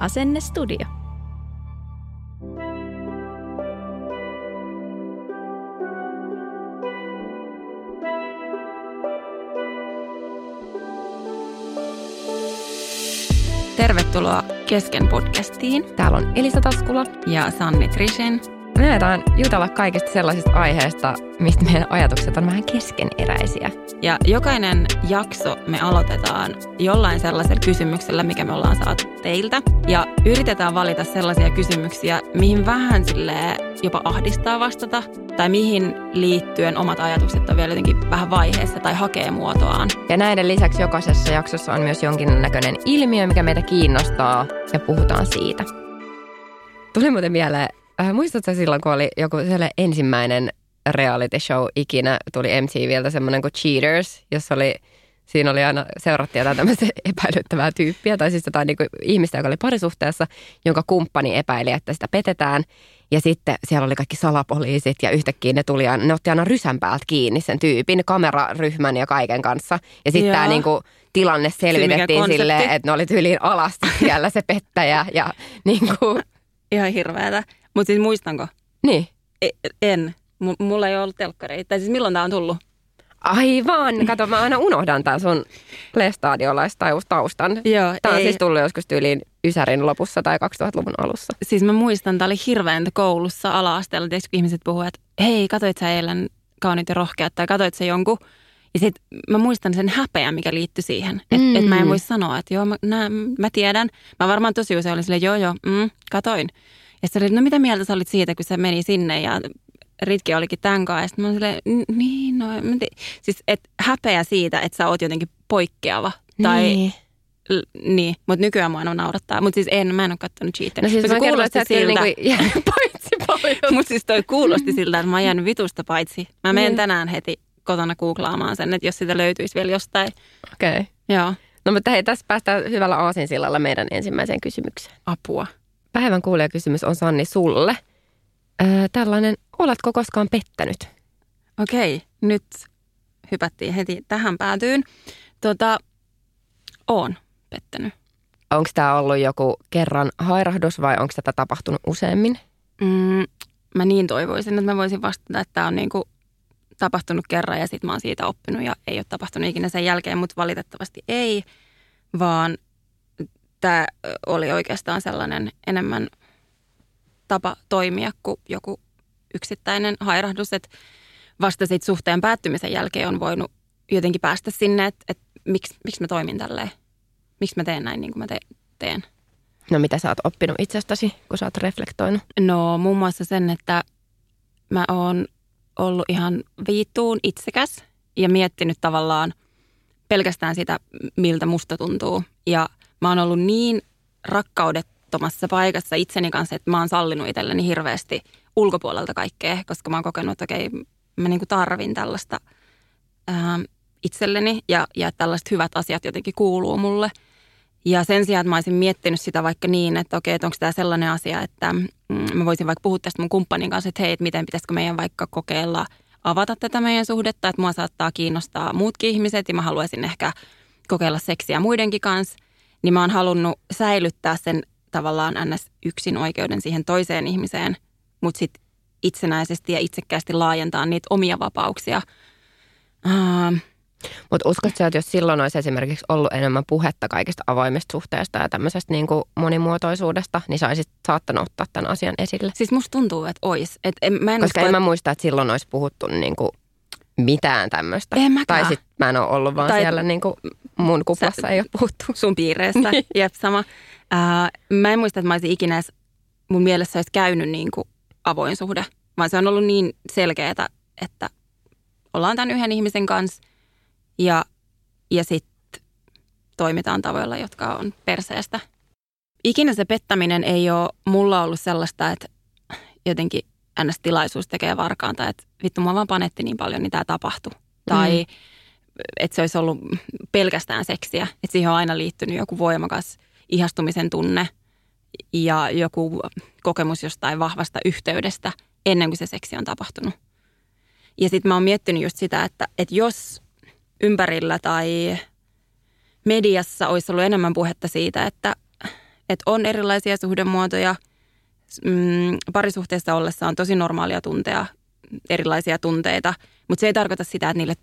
Asennestudio. Tervetuloa Kesken podcastiin. Täällä on Elisa Taskula. Ja Sanni Trishin. Me aletaan jutella kaikista sellaisista aiheista, mistä meidän ajatukset on vähän keskeneräisiä. Ja jokainen jakso me aloitetaan jollain sellaisella kysymyksellä, mikä me ollaan saatu teiltä. Ja yritetään valita sellaisia kysymyksiä, mihin vähän sille jopa ahdistaa vastata. Tai mihin liittyen omat ajatukset on vielä jotenkin vähän vaiheessa tai hakee muotoaan. Ja näiden lisäksi jokaisessa jaksossa on myös jonkinnäköinen ilmiö, mikä meitä kiinnostaa ja puhutaan siitä. Tuli muuten mieleen, äh, muistatko silloin, kun oli joku ensimmäinen reality show ikinä, tuli MTVltä semmoinen kuin Cheaters, jossa oli siinä oli aina, seurattiin jotain tämmöistä epäilyttävää tyyppiä, tai siis jotain niin kuin ihmistä, joka oli parisuhteessa, jonka kumppani epäili, että sitä petetään. Ja sitten siellä oli kaikki salapoliisit ja yhtäkkiä ne tuli, ne otti aina rysän päältä kiinni sen tyypin, kameraryhmän ja kaiken kanssa. Ja sitten tämä niin kuin, tilanne selvitettiin silleen, että ne oli tyyliin alasta siellä se pettäjä ja niin kuin. Ihan hirveätä. Mutta siis muistanko? Niin. E- en. M- mulla ei ollut telkkareita. Tai siis milloin tämä on tullut? Aivan. Kato, mä aina unohdan tämän sun lestadiolaistaustan. Joo, Tämä on ei. siis tullut joskus tyyliin Ysärin lopussa tai 2000-luvun alussa. Siis mä muistan, tämä oli hirveäntä koulussa ala-asteella. Tietysti kun ihmiset puhuvat, että hei, katoit sä eilen kauniit ja rohkeat tai katoit sä jonkun. Ja sit mä muistan sen häpeän, mikä liittyi siihen. Että Mm. et mä en voi sanoa, että joo, mä, nää, mä tiedän. Mä varmaan tosi usein olin silleen, joo joo, mm, katoin. Ja sitten oli, no mitä mieltä sä olit siitä, kun se meni sinne ja Ritki olikin tämän kanssa. Ja sitten mä olin silleen, "N- niin, no, mä te... siis et häpeä siitä, että sä oot jotenkin poikkeava. Tai, Niin. l- niin, mutta nykyään mua naurattaa. Mutta siis en, mä en ole kattonut cheateria. No siis Mut mä kerron, että sä et kyllä siltä, niinku paitsi paljon. mutta siis toi kuulosti siltä, että mä oon jäänyt vitusta paitsi. Mä menen Niin. tänään heti kotona googlaamaan sen, että jos sitä löytyisi vielä jostain. Okei. Okay. Joo, No mutta hei, tässä päästään hyvällä aasinsillalla meidän ensimmäiseen kysymykseen. apua. Päivän kuulijakysymys on Sanni sulle. Öö, tällainen, oletko koskaan pettänyt? Okei, nyt hypättiin heti tähän päätyyn. Tota, oon pettänyt. Onko tämä ollut joku kerran hairahdus vai onko tätä tapahtunut useammin? Mm, mä niin toivoisin, että mä voisin vastata, että tämä on niinku tapahtunut kerran ja sitten mä oon siitä oppinut ja ei ole tapahtunut ikinä sen jälkeen, mutta valitettavasti ei, vaan tämä oli oikeastaan sellainen enemmän tapa toimia kuin joku yksittäinen hairahdus, että vasta sit suhteen päättymisen jälkeen on voinut jotenkin päästä sinne, että, että miksi, miksi mä toimin tälleen, miksi mä teen näin niin kuin mä te- teen. No mitä sä oot oppinut itsestäsi, kun sä oot reflektoinut? No muun muassa sen, että mä oon ollut ihan viittuun itsekäs ja miettinyt tavallaan pelkästään sitä, miltä musta tuntuu. Ja mä oon ollut niin rakkaudettomassa paikassa itseni kanssa, että mä oon sallinut itselleni hirveästi ulkopuolelta kaikkea, koska mä oon kokenut, että okei, mä niinku tarvin tällaista ää, itselleni ja, ja tällaiset hyvät asiat jotenkin kuuluu mulle. Ja sen sijaan, että mä olisin miettinyt sitä vaikka niin, että okei, että onko tämä sellainen asia, että mm, mä voisin vaikka puhua tästä mun kumppanin kanssa, että hei, että miten pitäisikö meidän vaikka kokeilla avata tätä meidän suhdetta, että mua saattaa kiinnostaa muutkin ihmiset ja mä haluaisin ehkä kokeilla seksiä muidenkin kanssa, niin mä oon halunnut säilyttää sen tavallaan ns. yksin oikeuden siihen toiseen ihmiseen mutta sitten itsenäisesti ja itsekkäästi laajentaa niitä omia vapauksia. Uh, mutta uskotko että jos silloin olisi esimerkiksi ollut enemmän puhetta kaikista avoimista suhteista ja tämmöisestä niin kuin monimuotoisuudesta, niin sä olisit saattanut ottaa tämän asian esille? Siis musta tuntuu, että ois. Et en, mä en Koska usko, en mä muista, että silloin olisi puhuttu niin kuin mitään tämmöistä. En mäkään. Tai sitten mä en ole ollut vaan Tai- siellä niin kuin mun kuplassa ei ole puhuttu. sun piireissä. Niin. Jep, sama. Ää, mä en muista, että mä olisin ikinä edes, mun mielessä olisi käynyt niin kuin avoin suhde, vaan se on ollut niin selkeää, että ollaan tämän yhden ihmisen kanssa ja, ja sitten toimitaan tavoilla, jotka on perseestä. Ikinä se pettäminen ei ole mulla ollut sellaista, että jotenkin NS-tilaisuus tekee varkaan tai että vittu mua vaan panetti niin paljon, niin tämä tapahtui. Tai Mm. että se olisi ollut pelkästään seksiä. Että siihen on aina liittynyt joku voimakas ihastumisen tunne ja joku kokemus jostain vahvasta yhteydestä ennen kuin se seksi on tapahtunut. Ja sitten mä oon miettinyt just sitä, että, että jos ympärillä tai mediassa olisi ollut enemmän puhetta siitä, että, että on erilaisia suhdemuotoja, mm, parisuhteessa ollessa on tosi normaalia tuntea erilaisia tunteita, mutta se ei tarkoita sitä, että niille,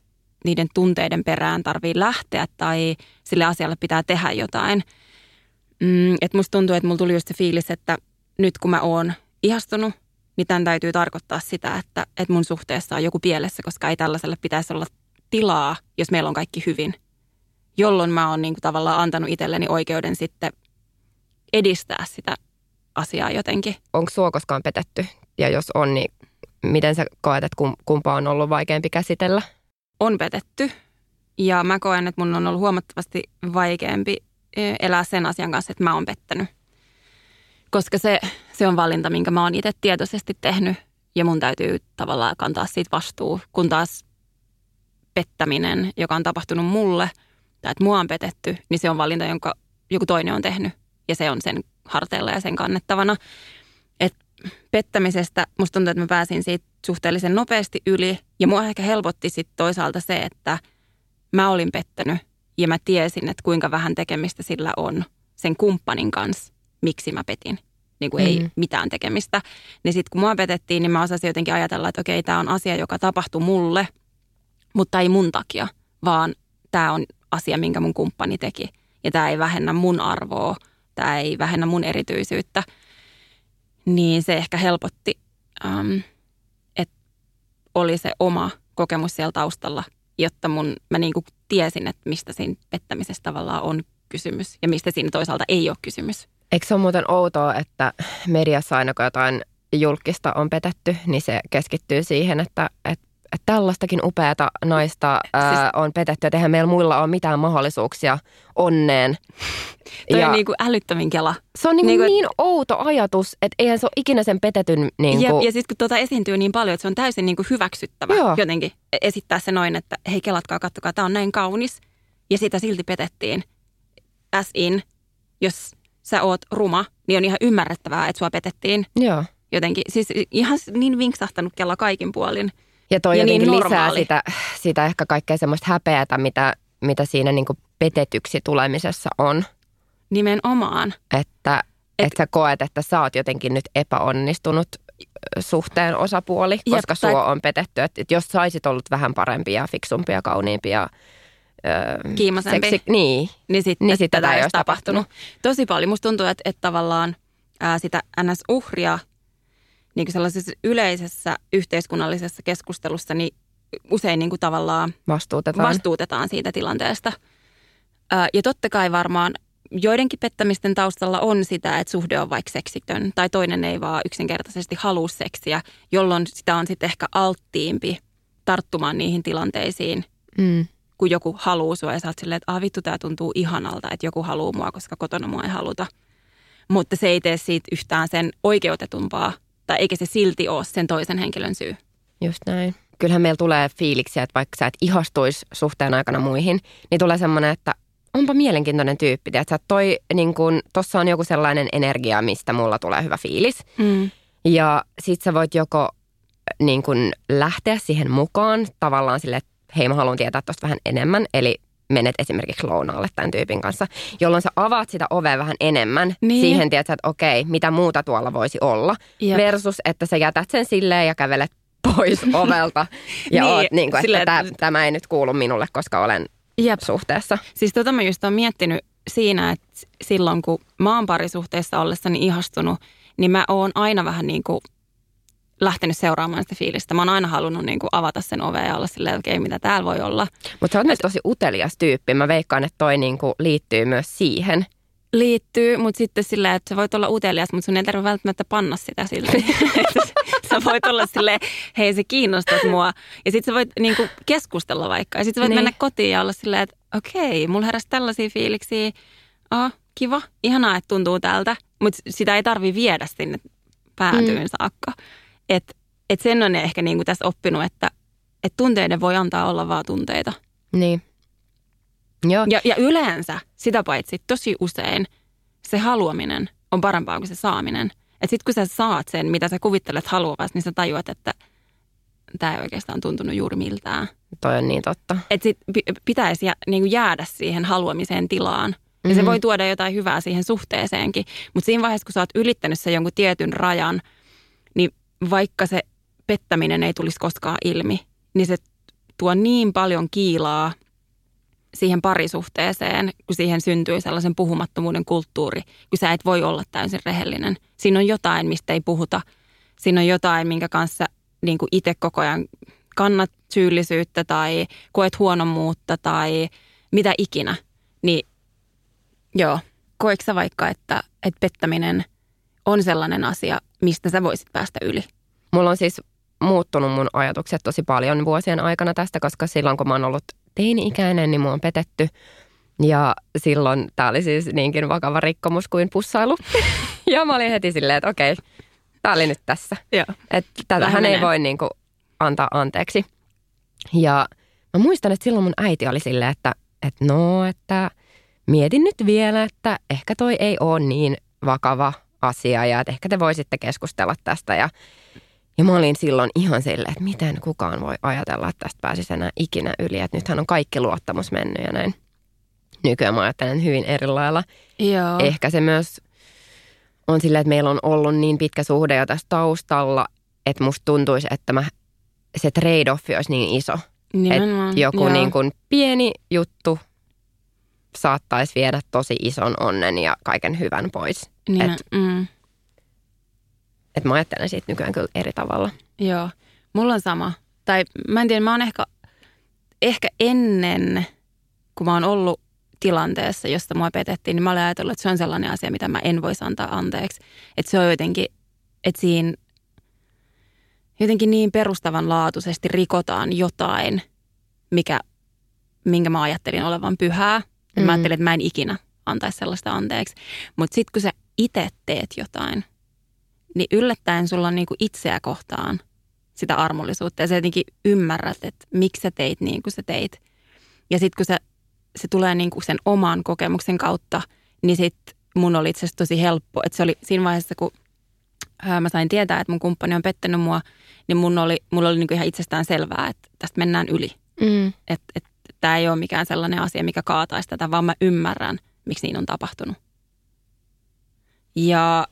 niiden tunteiden perään tarvii lähteä tai sille asialle pitää tehdä jotain. Mm, et musta tuntuu, että mulla tuli just se fiilis, että nyt kun mä oon ihastunut, niin tämän täytyy tarkoittaa sitä, että, että mun suhteessa on joku pielessä, koska ei tällaiselle pitäisi olla tilaa, jos meillä on kaikki hyvin. Jolloin mä oon niin kuin tavallaan antanut itselleni oikeuden sitten edistää sitä asiaa jotenkin. Onko sua koskaan petetty? Ja jos on, niin miten sä koet, että kum- kumpaa on ollut vaikeampi käsitellä? on petetty. Ja mä koen, että mun on ollut huomattavasti vaikeampi elää sen asian kanssa, että mä oon pettänyt. Koska se, se on valinta, minkä mä oon itse tietoisesti tehnyt. Ja mun täytyy tavallaan kantaa siitä vastuu. Kun taas pettäminen, joka on tapahtunut mulle, tai että mua on petetty, niin se on valinta, jonka joku toinen on tehnyt. Ja se on sen harteilla ja sen kannettavana. Et pettämisestä musta tuntuu, että mä pääsin siitä suhteellisen nopeasti yli. Ja mua ehkä helpotti sitten toisaalta se, että mä olin pettänyt ja mä tiesin, että kuinka vähän tekemistä sillä on sen kumppanin kanssa, miksi mä petin. Niin kuin ei Mm. mitään tekemistä. Niin sitten kun mua petettiin, niin mä osasin jotenkin ajatella, että okei, tämä on asia, joka tapahtui mulle, mutta ei mun takia, vaan tämä on asia, minkä mun kumppani teki. Ja tämä ei vähennä mun arvoa, tämä ei vähennä mun erityisyyttä. Niin se ehkä helpotti, ähm, että oli se oma kokemus siellä taustalla, jotta mun, mä niinku tiesin, että mistä siinä pettämisessä tavallaan on kysymys ja mistä siinä toisaalta ei ole kysymys. Eikö se ole muuten outoa, että mediassa aina kun jotain julkista on petetty, niin se keskittyy siihen, että, että tällaistakin upeata naista ää, Siis- on petetty, että eihän meillä muilla ole mitään mahdollisuuksia onneen. Toi ja on niinku älyttömin kela. se on niin, niin, et- niin outo ajatus, että eihän se ole ikinä sen petetyn niin Jep, kuin, ja sitten kun tuota esiintyy niin paljon, että se on täysin niin kuin hyväksyttävä Joo. jotenkin esittää se noin, että hei kelatkaa, kattokaa, tämä on näin kaunis. Ja sitä silti petettiin. As in, jos sä oot ruma, niin on ihan ymmärrettävää, että sua petettiin Joo. jotenkin. Siis ihan niin vinksahtanut kella kaikin puolin. Ja toi Ja jotenkin niin lisää normaali. sitä, sitä ehkä kaikkea semmoista häpeätä, mitä, mitä siinä niin kuin petetyksi tulemisessa on. Nimenomaan. Että Et- et, sä koet, että sä oot jotenkin nyt epäonnistunut suhteen osapuoli, Jep, koska tai- sua on petetty. Että et jos saisit ollut vähän parempia, fiksumpia, kauniimpia, ö, Kiimasempi. seksi, niin, Niin sitten Niin sit tätä ei olisi olisi tapahtunut. Tosi paljon. Musta tuntuu, että, että tavallaan ää, sitä NS-uhria niin sellaisessa yleisessä yhteiskunnallisessa keskustelussa niin usein niin kuin tavallaan vastuutetaan. vastuutetaan siitä tilanteesta. Ja totta kai varmaan joidenkin pettämisten taustalla on sitä, että suhde on vaikka seksitön tai toinen ei vaan yksinkertaisesti halua seksiä, jolloin sitä on sitten ehkä alttiimpi tarttumaan niihin tilanteisiin, mm. kun joku haluaa sua ja sä oot silleen, että ah vittu tää tuntuu ihanalta, että joku haluaa mua, koska kotona mua ei haluta. Mutta se ei tee siitä yhtään sen oikeutetumpaa, tai eikä se silti ole sen toisen henkilön syy. Just näin. Kyllähän meillä tulee fiiliksiä, että vaikka sä et ihastuisi suhteen aikana muihin, niin tulee semmoinen, että onpa mielenkiintoinen tyyppi. Tiedätkö, toi, niin kun, tossa on joku sellainen energia, mistä mulla tulee hyvä fiilis. Mm. Ja sit sä voit joko niin kun lähteä siihen mukaan tavallaan sille, että hei mä haluan tietää tosta vähän enemmän. Eli menet esimerkiksi lounaalle tämän tyypin kanssa, jolloin sä avaat sitä ovea vähän enemmän Niin. siihen, tiedät, että okei, mitä muuta tuolla voisi olla, Jep. versus että sä jätät sen silleen ja kävelet pois ovelta ja Niin, oot niin kuin, että silleen, tämä, että- tämä ei nyt kuulu minulle, koska olen Jep. suhteessa. Siis tota mä just oon miettinyt siinä, että silloin kun mä oon parisuhteessa ollessani ihastunut, niin mä oon aina vähän niin kuin lähtenyt seuraamaan sitä fiilistä. Mä oon aina halunnut niin kuin avata sen ovea ja olla silleen, okei, mitä täällä voi olla. Mutta sä oot myös tosi utelias tyyppi. Mä veikkaan, että toi niin kuin liittyy myös siihen. Liittyy, mutta sitten silleen, että sä voit olla utelias, mutta sun ei tarvitse välttämättä panna sitä silti. Että sä voit olla silleen, hei se kiinnostat mua. Ja sitten sä voit niin kuin keskustella vaikka. Ja sitten sä voit Niin. mennä kotiin ja olla silleen, että okei, mulla heräsi tällaisia fiiliksiä. Ah, kiva, ihanaa, että tuntuu tältä. Mutta sitä ei tarvi viedä sinne päätyyn mm. saakka. Että et sen on ehkä niin kuin tässä oppinut, että et tunteiden voi antaa olla vaan tunteita. Niin. Joo. Ja, ja yleensä, sitä paitsi tosi usein, se haluaminen on parempaa kuin se saaminen. Että sitten kun sä saat sen, mitä sä kuvittelet haluavasi, niin sä tajuat, että tämä ei oikeastaan tuntunut juuri miltään. Toi on niin totta. Että sit pi- pitäisi jä, niin jäädä siihen haluamiseen tilaan. Ja se Mhm. voi tuoda jotain hyvää siihen suhteeseenkin. Mutta siinä vaiheessa, kun sä oot ylittänyt sen jonkun tietyn rajan, vaikka se pettäminen ei tulisi koskaan ilmi, niin se tuo niin paljon kiilaa siihen parisuhteeseen, kun siihen syntyy sellaisen puhumattomuuden kulttuuri, kun sä et voi olla täysin rehellinen. Siinä on jotain, mistä ei puhuta. Siinä on jotain, minkä kanssa niin kuin itse koko ajan kannat syyllisyyttä tai koet huonommuutta tai mitä ikinä. Niin joo, koetko sä vaikka, että, että pettäminen on sellainen asia, mistä sä voisit päästä yli? Mulla on siis muuttunut mun ajatukset tosi paljon vuosien aikana tästä, koska silloin kun mä oon ollut teini-ikäinen, niin mua on petetty. Ja silloin tämä oli siis niinkin vakava rikkomus kuin pussailu. ja mä olin heti silleen, että okei, tämä oli nyt tässä. Että tätähän ei voi niinku antaa anteeksi. Ja mä muistan, että silloin mun äiti oli silleen, että, että no, että mietin nyt vielä, että ehkä toi ei ole niin vakava asia ja että ehkä te voisitte keskustella tästä. Ja, ja mä olin silloin ihan silleen, että miten kukaan voi ajatella, että tästä pääsisi enää ikinä yli. Että nythän on kaikki luottamus mennyt ja näin. Nykyään mä ajattelen hyvin eri lailla. Joo. Ehkä se myös on silleen, että meillä on ollut niin pitkä suhde jo tässä taustalla, että musta tuntuisi, että mä, se trade-offi olisi niin iso. Nimenomaan. Että joku Joo. niin kuin pieni juttu saattaisi viedä tosi ison onnen ja kaiken hyvän pois. Nimen, Et, mm, et mä ajattelen siitä nykyään kyllä eri tavalla. joo. Mulla on sama. Tai mä en tiedä, mä oon ehkä, ehkä ennen, kun mä oon ollut tilanteessa, josta mua petettiin, niin mä olen ajatellut, että se on sellainen asia, mitä mä en voisi antaa anteeksi. Että se on jotenkin, että siinä jotenkin niin perustavanlaatuisesti rikotaan jotain, mikä, minkä mä ajattelin olevan pyhää. Mm. Mä ajattelin, että mä en ikinä antaisi sellaista anteeksi. Mutta sitten kun sä itse teet jotain, niin yllättäen sulla on niinku itseä kohtaan sitä armollisuutta. Ja sä jotenkin ymmärrät, että miksi sä teit niin kuin sä teit. Ja sitten kun sä, se tulee niinku sen oman kokemuksen kautta, niin sitten mun oli itse asiassa tosi helppo. Että se oli siinä vaiheessa, kun ää, mä sain tietää, että mun kumppani on pettänyt mua, niin mun oli, mulla oli niinku ihan itsestään selvää, että tästä mennään yli. Mm. Että et, tämä ei ole mikään sellainen asia, mikä kaataisi tätä, vaan mä ymmärrän, miksi niin on tapahtunut. Ja,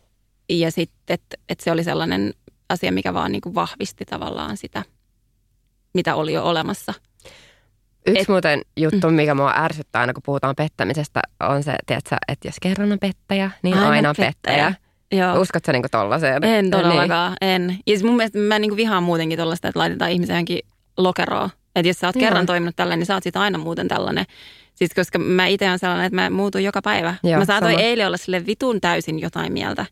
ja sitten, että et se oli sellainen asia, mikä vaan niinku vahvisti tavallaan sitä, mitä oli jo olemassa. Yksi Et- muuten juttu, mikä mua ärsyttää aina, kun puhutaan pettämisestä, on se, tiedätkö, että jos kerran on pettäjä, niin aina, aina on pettäjä. Joo. Uskotko niinku tollaiseen? En Niin. todellakaan, en. Ja siis mun mielestä mä niinku vihaan muutenkin tuollaista, että laitetaan ihmisiä johonkin lokeroon. Että jos sä oot Joo. kerran toiminut tällainen, niin sä oot sit aina muuten tällainen. Siis koska mä itse on sellainen, että mä muutun joka päivä. Joo, mä saatoin sama. eilen olla sille vitun täysin jotain mieltä.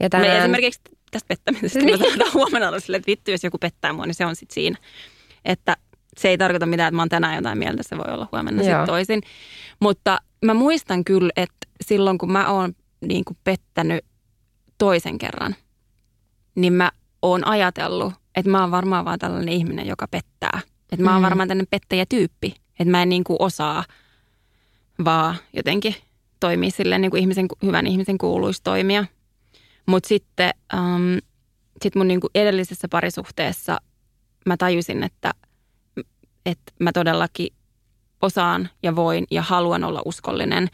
Ja Mä tänään, esimerkiksi tästä pettämisestä, niin. mä saatan huomenna olla silleen, että vittu, jos joku pettää mua, niin se on sitten siinä. Että se ei tarkoita mitään, että mä oon tänään jotain mieltä, se voi olla huomenna sitten toisin. Mutta mä muistan kyllä, että silloin kun mä oon niin kuin pettänyt toisen kerran, niin mä oon ajatellut, että mä oon varmaan vaan tällainen ihminen, joka pettää. Että mä oon Mm. varmaan tällainen pettäjätyyppi. Että mä en niin kuin osaa vaan jotenkin toimia silleen niin kuin ihmisen, hyvän ihmisen kuuluisi toimia. Mutta sitten um, sit mun niin kuin edellisessä parisuhteessa mä tajusin, että, että mä todellakin osaan ja voin ja haluan olla uskollinen.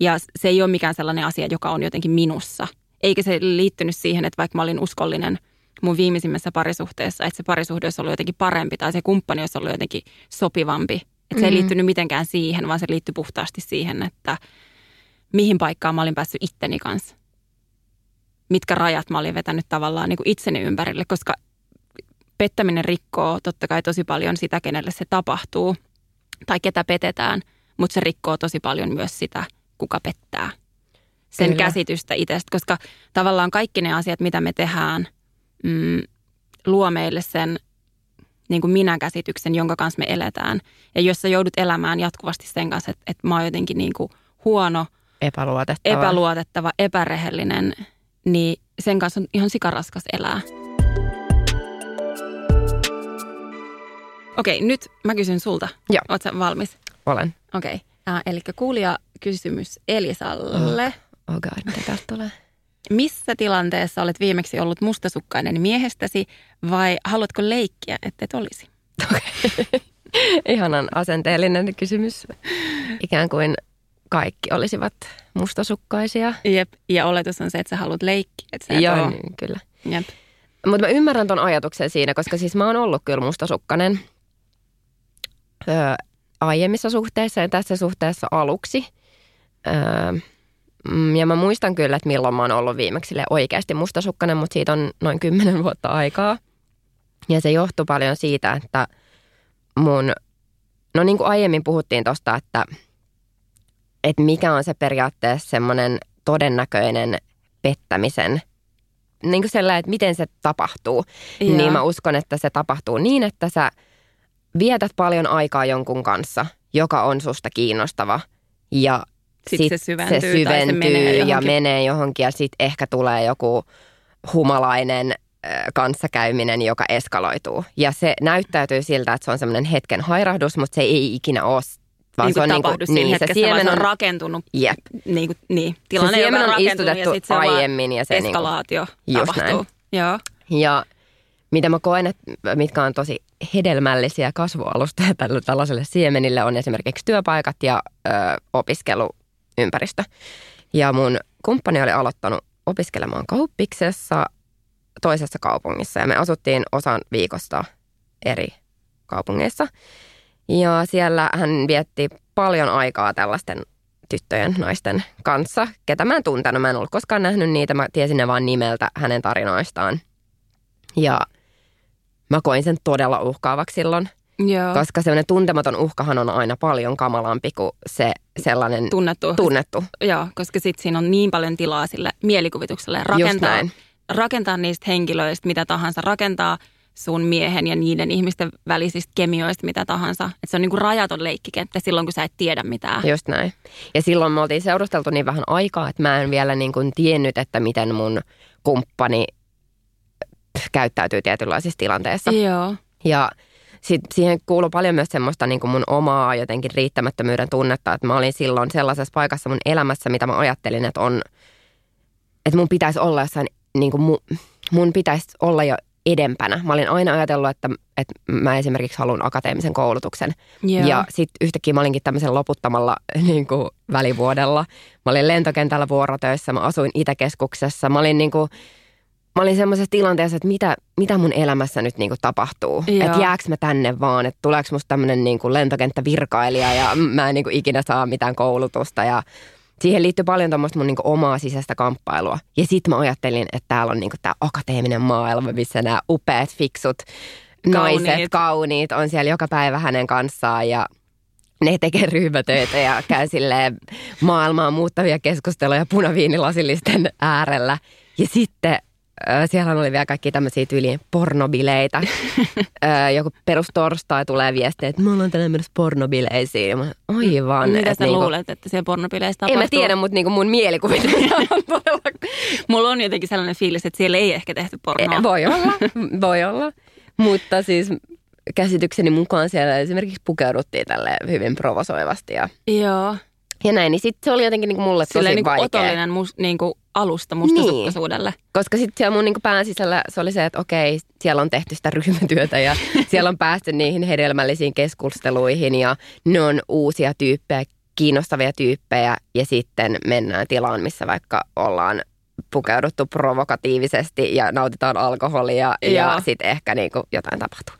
Ja se ei ole mikään sellainen asia, joka on jotenkin minussa. Eikä se liittynyt siihen, että vaikka mä olin uskollinen mun viimeisimmässä parisuhteessa, että se parisuhde olisi ollut jotenkin parempi tai se kumppani olisi ollut jotenkin sopivampi. Että se ei Mhm. liittynyt mitenkään siihen, vaan se liittyi puhtaasti siihen, että mihin paikkaan mä olin päässyt itteni kanssa. Mitkä rajat mä olin vetänyt tavallaan niin kuin itseni ympärille, koska pettäminen rikkoo totta kai tosi paljon sitä, kenelle se tapahtuu tai ketä petetään, mutta se rikkoo tosi paljon myös sitä, kuka pettää. Sen. Kyllä. käsitystä itsestä, koska tavallaan kaikki ne asiat, mitä me tehdään, mm, luo meille sen niin kuin minä-käsityksen, jonka kanssa me eletään. Ja jos sä joudut elämään jatkuvasti sen kanssa, että, että mä oon jotenkin niin kuin huono, Epäluotettava. epäluotettava, epärehellinen, niin sen kanssa on ihan sikaraskas elää. Okei, nyt mä kysyn sulta. Joo. Oletko valmis? Olen. Okei. Äh, eli kuulija kysymys Elisalle. Oh god, mitä täältä tulee? Missä tilanteessa olet viimeksi ollut mustasukkainen miehestäsi vai haluatko leikkiä, että et olisi? Ihanan asenteellinen kysymys. Ikään kuin kaikki olisivat mustasukkaisia. Jep. Ja oletus on se, että sä haluat leikkiä, että sä Joo, oo. niin, kyllä. Jep. Mutta mä ymmärrän ton ajatuksen siinä, koska siis mä oon ollut kyllä mustasukkainen öö, aiemmissa suhteissa ja tässä suhteessa aluksi. Öö, mm, ja mä muistan kyllä, että milloin mä oon ollut viimeksi oikeasti mustasukkainen, mutta siitä on noin kymmenen vuotta aikaa. Ja se johtuu paljon siitä, että mun, no niin kuin aiemmin puhuttiin tosta, että, että mikä on se periaatteessa semmoinen todennäköinen pettämisen niin kuin sellainen, että miten se tapahtuu, Joo. niin mä uskon, että se tapahtuu niin, että sä vietät paljon aikaa jonkun kanssa, joka on susta kiinnostava ja Sit se syventyy se tai se syventyy menee ja menee johonkin ja sitten ehkä tulee joku humalainen äh, kanssakäyminen, joka eskaloituu. Ja se näyttäytyy siltä, että se on semmoinen hetken hairahdus, mutta se ei ikinä ole. Vaan niin se on niin kuin, niin, se hetkessä, vaan siemen se on on, rakentunut. jep, Niin, kuin, niin, se tilanne, joka siemen on rakentunut istutettu ja se aiemmin ja se niin kuin, eskalaatio tapahtuu. näin. Joo. Ja mitä mä koen, että mitkä on tosi hedelmällisiä kasvualustoja tällaiselle siemenille on esimerkiksi työpaikat ja ö, opiskeluympäristö. Ja mun kumppani oli aloittanut opiskelemaan kauppiksessa toisessa kaupungissa ja me asuttiin osan viikosta eri kaupungeissa. Ja siellä hän vietti paljon aikaa tällaisten tyttöjen, naisten kanssa, ketä mä en tuntenut. Mä en ollut koskaan nähnyt niitä, mä tiesin ne vaan nimeltä hänen tarinoistaan. Ja mä koin sen todella uhkaavaksi silloin, Joo. koska semmoinen tuntematon uhkahan on aina paljon kamalampi kuin se sellainen Tunnettu. tunnettu. Joo, koska sitten siinä on niin paljon tilaa sille mielikuvitukselle rakentaa, rakentaa niistä henkilöistä mitä tahansa, rakentaa sun miehen ja niiden ihmisten välisistä kemioista mitä tahansa. Et se on niinku rajaton leikkikenttä silloin, kun sä et tiedä mitään. Just näin. Ja silloin me oltiin seurusteltu niin vähän aikaa, että mä en vielä niin kuin tiennyt, että miten mun kumppani käyttäytyy tietynlaisissa tilanteissa. Joo. Ja sit siihen kuuluu paljon myös semmoista niin kuin mun omaa jotenkin riittämättömyyden tunnetta, että mä olin silloin sellaisessa paikassa mun elämässä, mitä mä ajattelin, että on, että mun pitäisi olla jossain, niin kuin mun, mun pitäisi olla jo edempänä. Mä olin aina ajatellut, että, että mä esimerkiksi haluan akateemisen koulutuksen. Joo. Ja sitten yhtäkkiä mä olinkin tämmöisen loputtamalla niin kuin välivuodella. Mä olin lentokentällä vuorotöissä, mä asuin Itäkeskuksessa. Mä olin niin kuin, mä olin semmoisessa tilanteessa, että mitä, mitä mun elämässä nyt niin kuin tapahtuu. Että jääkö mä tänne vaan, että tuleeko musta tämmöinen niin kuin lentokenttävirkailija ja mä en niin kuin ikinä saa mitään koulutusta. Ja siihen liittyy paljon tuommoista mun niin kuin omaa sisäistä kamppailua. Ja sitten mä ajattelin, että täällä on niin kuin tämä akateeminen maailma, missä nämä upeat, fiksut naiset, Kauniit. kauniit on siellä joka päivä hänen kanssaan ja ne tekee ryhmätöitä ja käy silleen maailmaa muuttavia keskusteluja punaviinilasillisten äärellä. Ja sitten siellä oli vielä kaikki tämmöisiä tyyliin pornobileitä. Joku perustorstai tulee viestiä, että me ollaan tänään menossa pornobileisiin. Ja mä, aivan. Mitä että sä niinku- luulet, että siellä pornopileissä En tapahtuu? mä tiedä, mutta niinku mun mielikuvitus on todella... Mulla on jotenkin sellainen fiilis, että siellä ei ehkä tehty pornoa. Eh, Voi olla, voi olla. Mutta siis käsitykseni mukaan siellä esimerkiksi pukeuduttiin tälle hyvin provosoivasti. Ja, Joo. Ja näin, niin sitten se oli jotenkin niin kuin mulle tosi Silleen niin kuin vaikea. otollinen mus, niin kuin alusta mustasukkaisuudelle. Koska sitten siellä mun niinku pään sisällä se oli se, että okei, siellä on tehty sitä ryhmätyötä ja siellä on päästy niihin hedelmällisiin keskusteluihin ja ne on uusia tyyppejä, kiinnostavia tyyppejä ja sitten mennään tilaan, missä vaikka ollaan pukeuduttu provokatiivisesti ja nautitaan alkoholia ja Joo. sitten ehkä niinku jotain tapahtuu.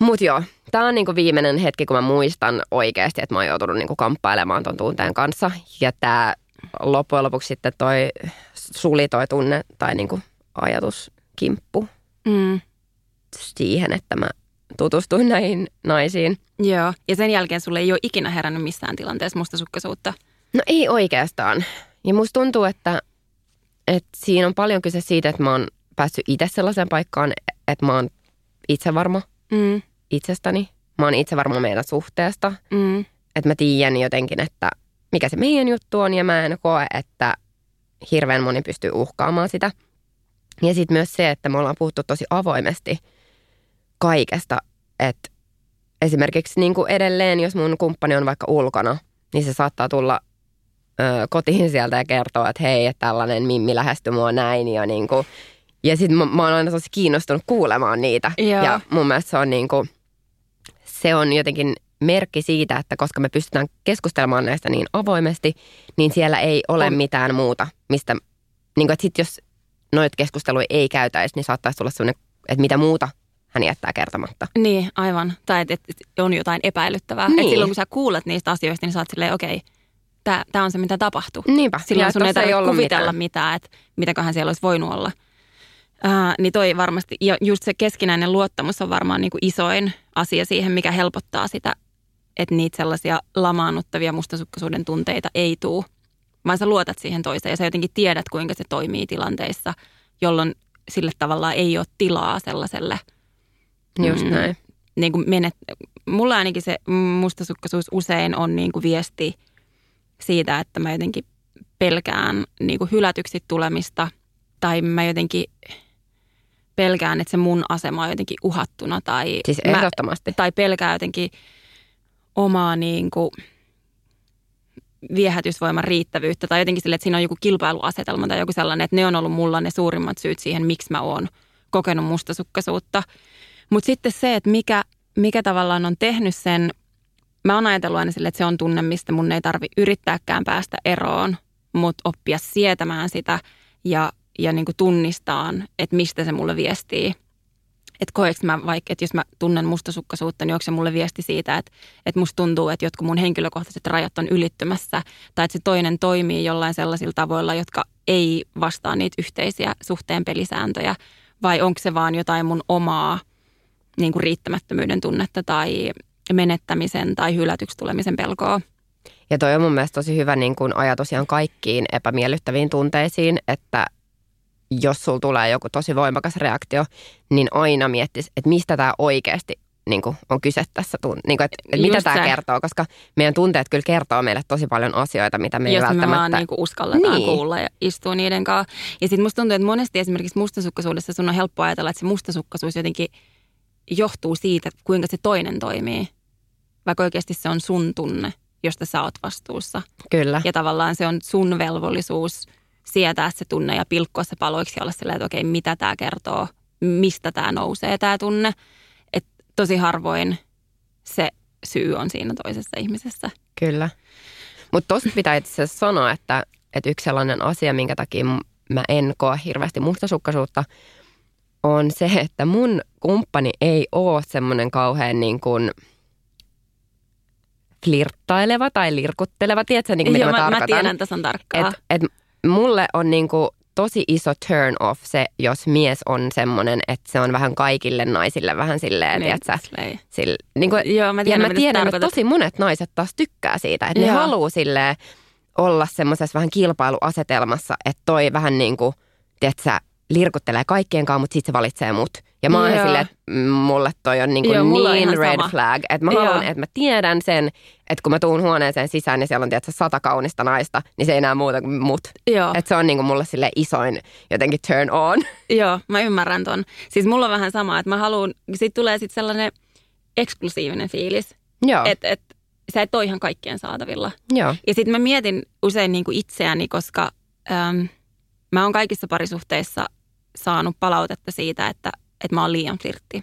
Mutta joo, tämä on niinku viimeinen hetki, kun mä muistan oikeasti, että mä oon joutunut niinku kamppailemaan ton tunteen kanssa. Ja tämä loppujen lopuksi sitten toi suli toi tunne tai niinku ajatuskimppu Mm. siihen, että mä tutustuin näihin naisiin. Joo. Ja sen jälkeen sulle ei ole ikinä herännyt missään tilanteessa mustasukkaisuutta. No ei oikeastaan. Ja musta tuntuu, että, että siinä on paljon kyse siitä, että mä oon päässyt itse sellaiseen paikkaan, että mä oon itsevarma Mm. Itsestäni. Mä oon itsevarma meidän suhteesta. Mm. Että mä tiedän jotenkin, että mikä se meidän juttu on ja mä en koe, että hirveän moni pystyy uhkaamaan sitä. Ja sitten myös se, että me ollaan puhuttu tosi avoimesti kaikesta, että esimerkiksi niin kuin edelleen, jos mun kumppani on vaikka ulkona, niin se saattaa tulla ö, kotiin sieltä ja kertoa, että hei, että tällainen Mimmi lähestyi mua näin ja niin kuin, ja sitten mä, mä oon aina tosi kiinnostunut kuulemaan niitä. Joo. Ja mun mielestä se on niin kuin, se on jotenkin merkki siitä, että koska me pystytään keskustelemaan näistä niin avoimesti, niin siellä ei ole On. mitään muuta, mistä, niin kuin, että sit jos noita keskusteluja ei käytäisi, niin saattaisi tulla sellainen, että mitä muuta hän jättää kertomatta. Niin, aivan. Tai että et, et on jotain epäilyttävää. Niin. Et silloin kun sä kuulet niistä asioista, niin sä oot silleen, okei, okay, tämä on se, mitä tapahtuu. Niinpä. Ja Silloin sun ei tarvitse kuvitella mitään. mitään, että mitäköhän siellä olisi voinut olla. Ää, niin toi varmasti, ja just se keskinäinen luottamus on varmaan niin kuin isoin asia siihen, mikä helpottaa sitä, että niitä sellaisia lamaannuttavia mustasukkaisuuden tunteita ei tuu. Vaan sä luotat siihen toiseen ja sä jotenkin tiedät, kuinka se toimii tilanteissa, jolloin sille tavallaan ei ole tilaa sellaiselle Just Mm. näin. niin kuin menet, mulla ainakin se mustasukkaisuus usein on niin kuin viesti siitä, että mä jotenkin pelkään niin kuin hylätyksi tulemista tai mä jotenkin pelkään, että se mun asema on jotenkin uhattuna tai, Siis mä, ehdottomasti. tai pelkää jotenkin omaa niin kuin viehätysvoiman riittävyyttä tai jotenkin sille, että siinä on joku kilpailuasetelma tai joku sellainen, että ne on ollut mulla ne suurimmat syyt siihen, miksi mä oon kokenut mustasukkaisuutta. Mutta sitten se, että mikä, mikä tavallaan on tehnyt sen, mä oon ajatellut aina sille, että se on tunne, mistä mun ei tarvi yrittääkään päästä eroon, mutta oppia sietämään sitä ja, ja niin kuin tunnistaan, että mistä se mulle viestii. Että koeks mä vaikka, että jos mä tunnen mustasukkaisuutta, niin onko se mulle viesti siitä, että, että musta tuntuu, että jotkut mun henkilökohtaiset rajat on ylittymässä. Tai että se toinen toimii jollain sellaisilla tavoilla, jotka ei vastaa niitä yhteisiä suhteen pelisääntöjä. Vai onko se vaan jotain mun omaa niin kuin riittämättömyyden tunnetta tai menettämisen tai hylätyksi tulemisen pelkoa. Ja toi on mun mielestä tosi hyvä niin kuin ajatus ihan kaikkiin epämiellyttäviin tunteisiin, että jos sulla tulee joku tosi voimakas reaktio, niin aina miettisi, että mistä tämä oikeasti niin kuin on kyse tässä, niin kuin, että, että mitä tämä kertoo, koska meidän tunteet kyllä kertoo meille tosi paljon asioita, mitä me ei jos me välttämättä... vaan niin kuin uskalletaan niin. kuulla ja istua niiden kanssa. Ja sitten musta tuntuu, että monesti esimerkiksi mustasukkaisuudessa sun on helppo ajatella, että se mustasukkaisuus jotenkin johtuu siitä, kuinka se toinen toimii. Vaikka oikeasti se on sun tunne, josta sä oot vastuussa. Kyllä. Ja tavallaan se on sun velvollisuus sietää se tunne ja pilkkoa se paloiksi ja olla silleen, että okei, mitä tämä kertoo, mistä tämä nousee tämä tunne. Et tosi harvoin se syy on siinä toisessa ihmisessä. Kyllä. Mutta tuosta pitää itse asiassa sanoa, että, että yksi sellainen asia, minkä takia mä en koe hirveästi mustasukkaisuutta, on se, että mun kumppani ei ole semmoinen kauhean niin kuin flirttaileva tai lirkutteleva. Tiedätkö, niin kuin mitä Joo, mä, mä, mä tarkoitan? tiedän tasan tarkkaan. Et, et mulle on niinku tosi iso turn off se, jos mies on semmoinen, että se on vähän kaikille naisille vähän silleen, Niin, tiedätkö, silleen. sille, niinku, Joo, mä ja tiedän, mä mitä sä tiedän, että tosi monet naiset taas tykkää siitä, että ne Joo. haluaa silleen olla semmoisessa vähän kilpailuasetelmassa, että toi vähän niin kuin, tiedätkö, sä, lirkuttelee kaikkien kanssa, mutta sitten se valitsee mut. Ja mä oon silleen, että mm, mulle toi on niin, kuin Joo, niin red sama. flag, että mä haluan, että mä tiedän sen, että kun mä tuun huoneeseen sisään ja siellä on tiedätkö, sata kaunista naista, niin se ei enää muuta kuin mut. Joo. Että se on niin kuin mulle sille isoin jotenkin turn on. Joo, mä ymmärrän ton. Siis mulla on vähän sama, että mä haluan, sit tulee sitten sellainen eksklusiivinen fiilis. Joo. Että et, sä et ole ihan kaikkien saatavilla. Joo. Ja sitten mä mietin usein niin kuin itseäni, koska äm, mä oon kaikissa parisuhteissa saanut palautetta siitä, että, että mä oon liian flirtti.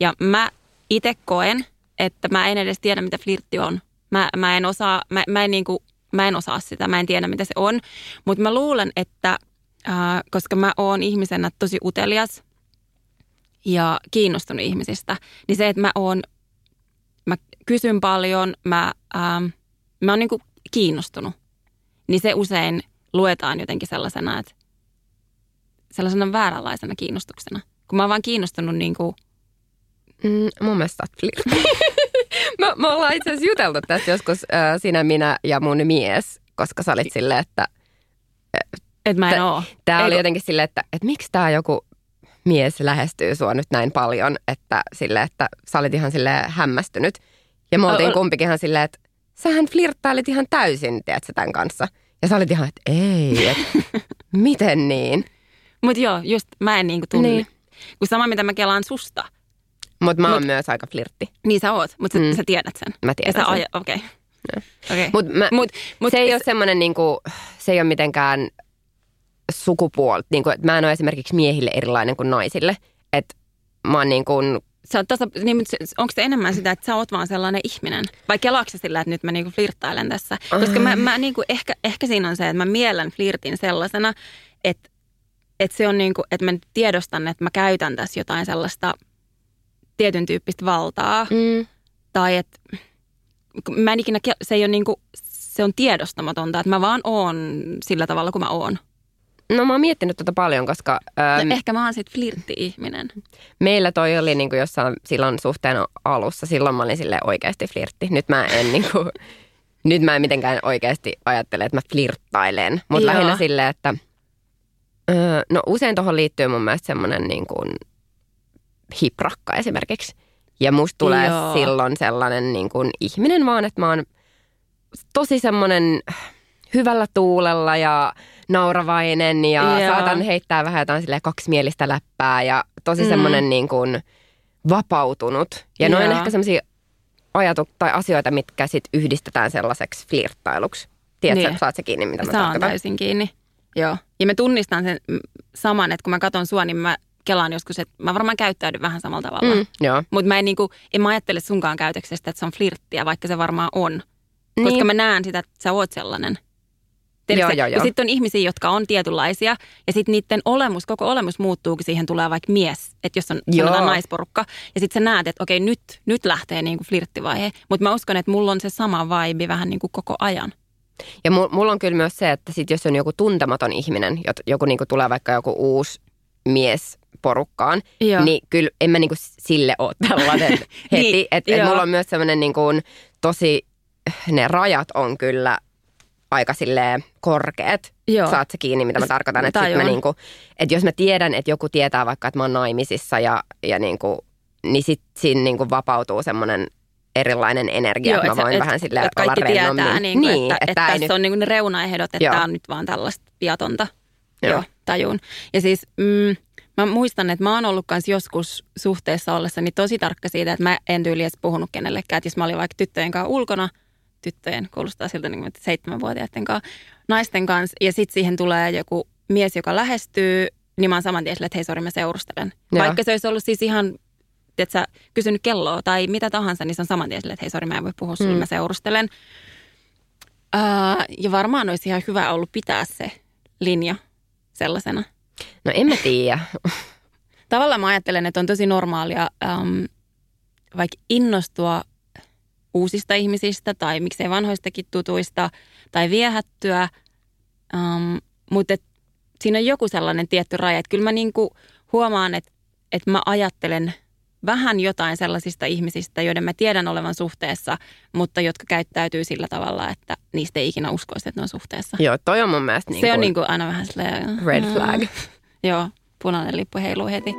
Ja mä itse koen, että mä en edes tiedä, mitä flirtti on. Mä, mä, en, osaa, mä, mä, en, niin kuin, mä en osaa sitä, mä en tiedä, mitä se on. Mutta mä luulen, että äh, koska mä oon ihmisenä tosi utelias ja kiinnostunut ihmisistä, niin se, että mä oon, mä kysyn paljon, mä, ähm, mä oon niin kuin kiinnostunut, niin se usein luetaan jotenkin sellaisena, että sellaisena vääränlaisena kiinnostuksena. Kun mä oon vaan kiinnostunut niin kuin, Mm, mun mielestä flirtti. me, me ollaan itse asiassa juteltu tästä joskus äh, sinä, minä ja mun mies, koska sä olit silleen, että että mä en oo. Tämä oli jotenkin silleen, että, että miksi tämä joku mies lähestyy sua nyt näin paljon, että sille, että sä olit ihan sille hämmästynyt. Ja me oltiin O- o- kumpikin ihan silleen, että sähän flirttailit ihan täysin, tiedätkö, tämän kanssa. Ja sä olit ihan, että ei, että miten niin? Mutta joo, just mä en niinku tunne. Niin. Kun sama mitä mä kelaan susta, Mutta mä oon Mut- myös aika flirtti. niin sä oot, mutta Mm. sä, sä tiedät sen. Mä Ja tiedän sä sen. okei. Okei. Mutta Mut, mut se ei ole semmoinen, niinku, se ei ole mitenkään sukupuoli. Niinku, mä en ole esimerkiksi miehille erilainen kuin naisille. Että mä oon niin kuin, Sä oot tasa, niin, onko se enemmän sitä, että sä oot vaan sellainen ihminen? Vai kelaatko sillä, että nyt mä niinku flirttailen tässä? Koska mä, mä niinku, ehkä, ehkä siinä on se, että mä miellän flirtin sellaisena, että, että se on niinku, että mä tiedostan, että mä käytän tässä jotain sellaista tietyn tyyppistä valtaa. mm, Tai että mä en ikinä, se ei ole niinku, se on tiedostamatonta, että mä vaan oon sillä tavalla kuin mä oon. no mä oon miettinyt tota paljon, koska ähm, No, ehkä mä oon sit flirtti-ihminen. meillä toi oli niin kuin jossain silloin suhteen alussa. Silloin mä olin sille oikeasti flirtti. Nyt mä en niin kuin, nyt mä en mitenkään oikeasti ajattele, että mä flirttailen. Mutta lähinnä silleen, että öö, no usein tuohon liittyy mun mielestä semmoinen niin kuin hiprakka esimerkiksi. Ja musta tulee Joo. silloin sellainen niin kuin ihminen vaan, että mä oon tosi semmoinen hyvällä tuulella ja nauravainen ja Joo. saatan heittää vähän jotain silleen kaksimielistä läppää ja tosi Mm. semmoinen niin kuin vapautunut. Ja Joo. ehkä semmoisia ajatu- tai asioita, mitkä sit yhdistetään sellaiseksi flirttailuksi. Tiedätkö, Niin. saat sä kiinni, mitä mä Saan tarkoitan? täysin kiinni. Joo. Ja mä tunnistan sen mm, saman, että kun mä katson sua, niin mä kelaan joskus, että mä varmaan käyttäydyn vähän samalla tavalla. Mm. Joo. Mutta mä en, niinku, en mä ajattele sunkaan käytöksestä, että se on flirttiä, vaikka se varmaan on. Koska Niin. mä näen sitä, että sä oot sellainen. Joo, joo, joo. Ja sitten on ihmisiä, jotka on tietynlaisia, ja sitten niiden olemus, koko olemus muuttuu, kun siihen tulee vaikka mies, että jos on sanotaan naisporukka, ja sitten sä näet, että okei, nyt, nyt lähtee niinku flirttivaihe. Mutta mä uskon, että mulla on se sama vibe vähän niinku koko ajan. Ja mu- mulla on kyllä myös se, että sit jos on joku tuntematon ihminen, joku niinku tulee vaikka joku uusi mies porukkaan, Joo. niin kyllä en mä niinku sille ole tällainen heti. Niin, että et mulla on myös sellainen niinku tosi, ne rajat on kyllä aika silleen korkeat. Joo. Saat se kiinni, mitä mä tarkoitan. Että sit mä niinku, et jos mä tiedän, että joku tietää vaikka, että mä oon naimisissa ja, ja niinku, niin sit siinä niinku vapautuu semmoinen erilainen energia, Joo, että et mä voin et- vähän silleen et olla kaikki rennommin. tietää, niin kuin, niin, että, että, ei tässä on niin kuin ne reunaehdot, että Joo. tämä on nyt vaan tällaista viatonta. Joo. Joo. Tajun. Ja siis mm, mä muistan, että mä oon ollut kans joskus suhteessa ollessani tosi tarkka siitä, että mä en tyyli edes puhunut kenellekään. Että jos mä olin vaikka tyttöjen kanssa ulkona, tyttöjen, kuulostaa siltä niin kuin että seitsemänvuotiaiden kanssa, naisten kanssa, ja sitten siihen tulee joku mies, joka lähestyy, niin mä oon saman tien silleen, että hei sori, mä seurustelen. Joo. Vaikka se olisi ollut siis ihan että sä kysynyt kelloa tai mitä tahansa, niin se on saman tien että hei sori, mä en voi puhua sulle, Mm. mä seurustelen. Uh, ja varmaan olisi ihan hyvä ollut pitää se linja sellaisena. No en mä tiedä. Tavallaan mä ajattelen, että on tosi normaalia um, vaikka innostua uusista ihmisistä tai miksei vanhoistakin tutuista tai viehättyä, um, mutta et, siinä on joku sellainen tietty raja. Että kyllä mä niinku huomaan, että, että mä ajattelen vähän jotain sellaisista ihmisistä, joiden mä tiedän olevan suhteessa, mutta jotka käyttäytyy sillä tavalla, että niistä ei ikinä uskoisi, että ne on suhteessa. Joo, toi on mun mielestä niin Se on kuin niinku aina vähän silleen... red flag. Joo, punainen lippu heiluu heti.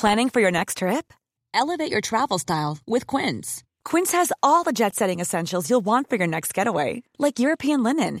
Planning for your next trip? Elevate your travel style with Quince. Quince has all the jet setting essentials you'll want for your next getaway, like European linen,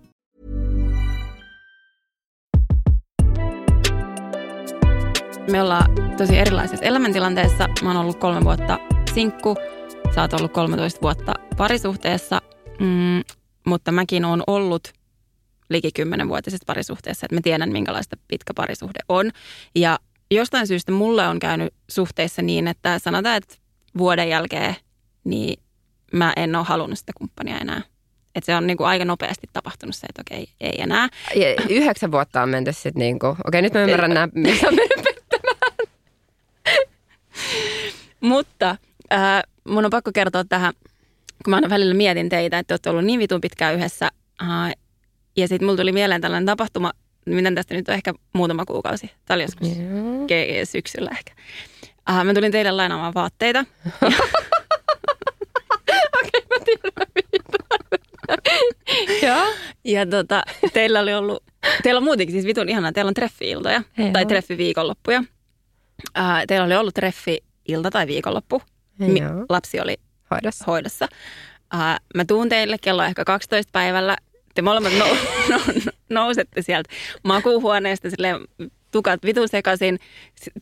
Me ollaan tosi erilaisessa elämäntilanteessa. Mä oon ollut kolme vuotta sinkku, sä oot ollut 13 vuotta parisuhteessa, mm, mutta mäkin oon ollut liki 10-vuotisessa parisuhteessa, että mä tiedän minkälaista pitkä parisuhde on. Ja jostain syystä mulle on käynyt suhteissa niin, että sanotaan, että vuoden jälkeen niin mä en ole halunnut sitä kumppania enää. Että se on niin kuin aika nopeasti tapahtunut se, että okei, ei enää. Ja yhdeksän vuotta on menty sitten niinku, okei nyt mä ymmärrän nämä, missä on mennyt Mutta äh, mun on pakko kertoa tähän, kun mä aina välillä mietin teitä, että olette ollut niin vitun pitkään yhdessä. Äh, ja sitten mulla tuli mieleen tällainen tapahtuma, miten tästä nyt on ehkä muutama kuukausi. Tämä oli joskus ke- syksyllä ehkä. Äh, mä tulin teille lainaamaan vaatteita. Okei, mä tiedän Joo. Ja tota, teillä oli ollut, teillä on muutenkin siis vitun ihanaa, teillä on treffi-iltoja Joo. tai treffi-viikonloppuja. Äh, teillä oli ollut treffi-ilta tai viikonloppu. Mi- lapsi oli Hoidossa. hoidossa. Uh, mä tuun teille kello ehkä 12 päivällä. Te molemmat nou, nou, nousette sieltä makuuhuoneesta silleen tukat vitun sekaisin.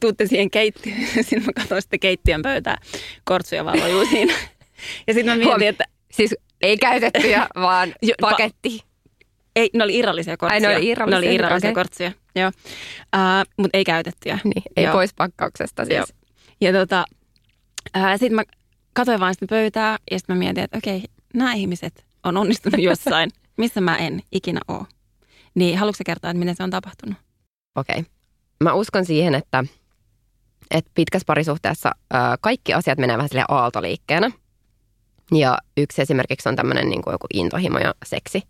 Tuutte siihen keittiöön. Sitten mä katson sitten keittiön pöytää. Kortsuja vaan lojuu siinä. Ja sitten mä mietin, Huom. että Siis ei käytettyjä, vaan Jo- pa- paketti. ei, ne oli irrallisia kortsuja. Ai, ne oli irrallisia, Ne oli irrallisia okei. kortsuja, joo. Uh, Mutta ei käytettyjä. Niin, ei Joo. pois pakkauksesta siis. Joo. Ja tota, sitten mä katsoin vaan sitä pöytää ja sitten mä mietin, että okei, nämä ihmiset on onnistunut jossain, missä mä en ikinä ole. Niin haluatko kertoa, että miten se on tapahtunut? Okei. Mä uskon siihen, että, että pitkässä parisuhteessa kaikki asiat menee vähän sille aaltoliikkeenä. Ja yksi esimerkiksi on tämmöinen niin kuin joku intohimo ja seksi.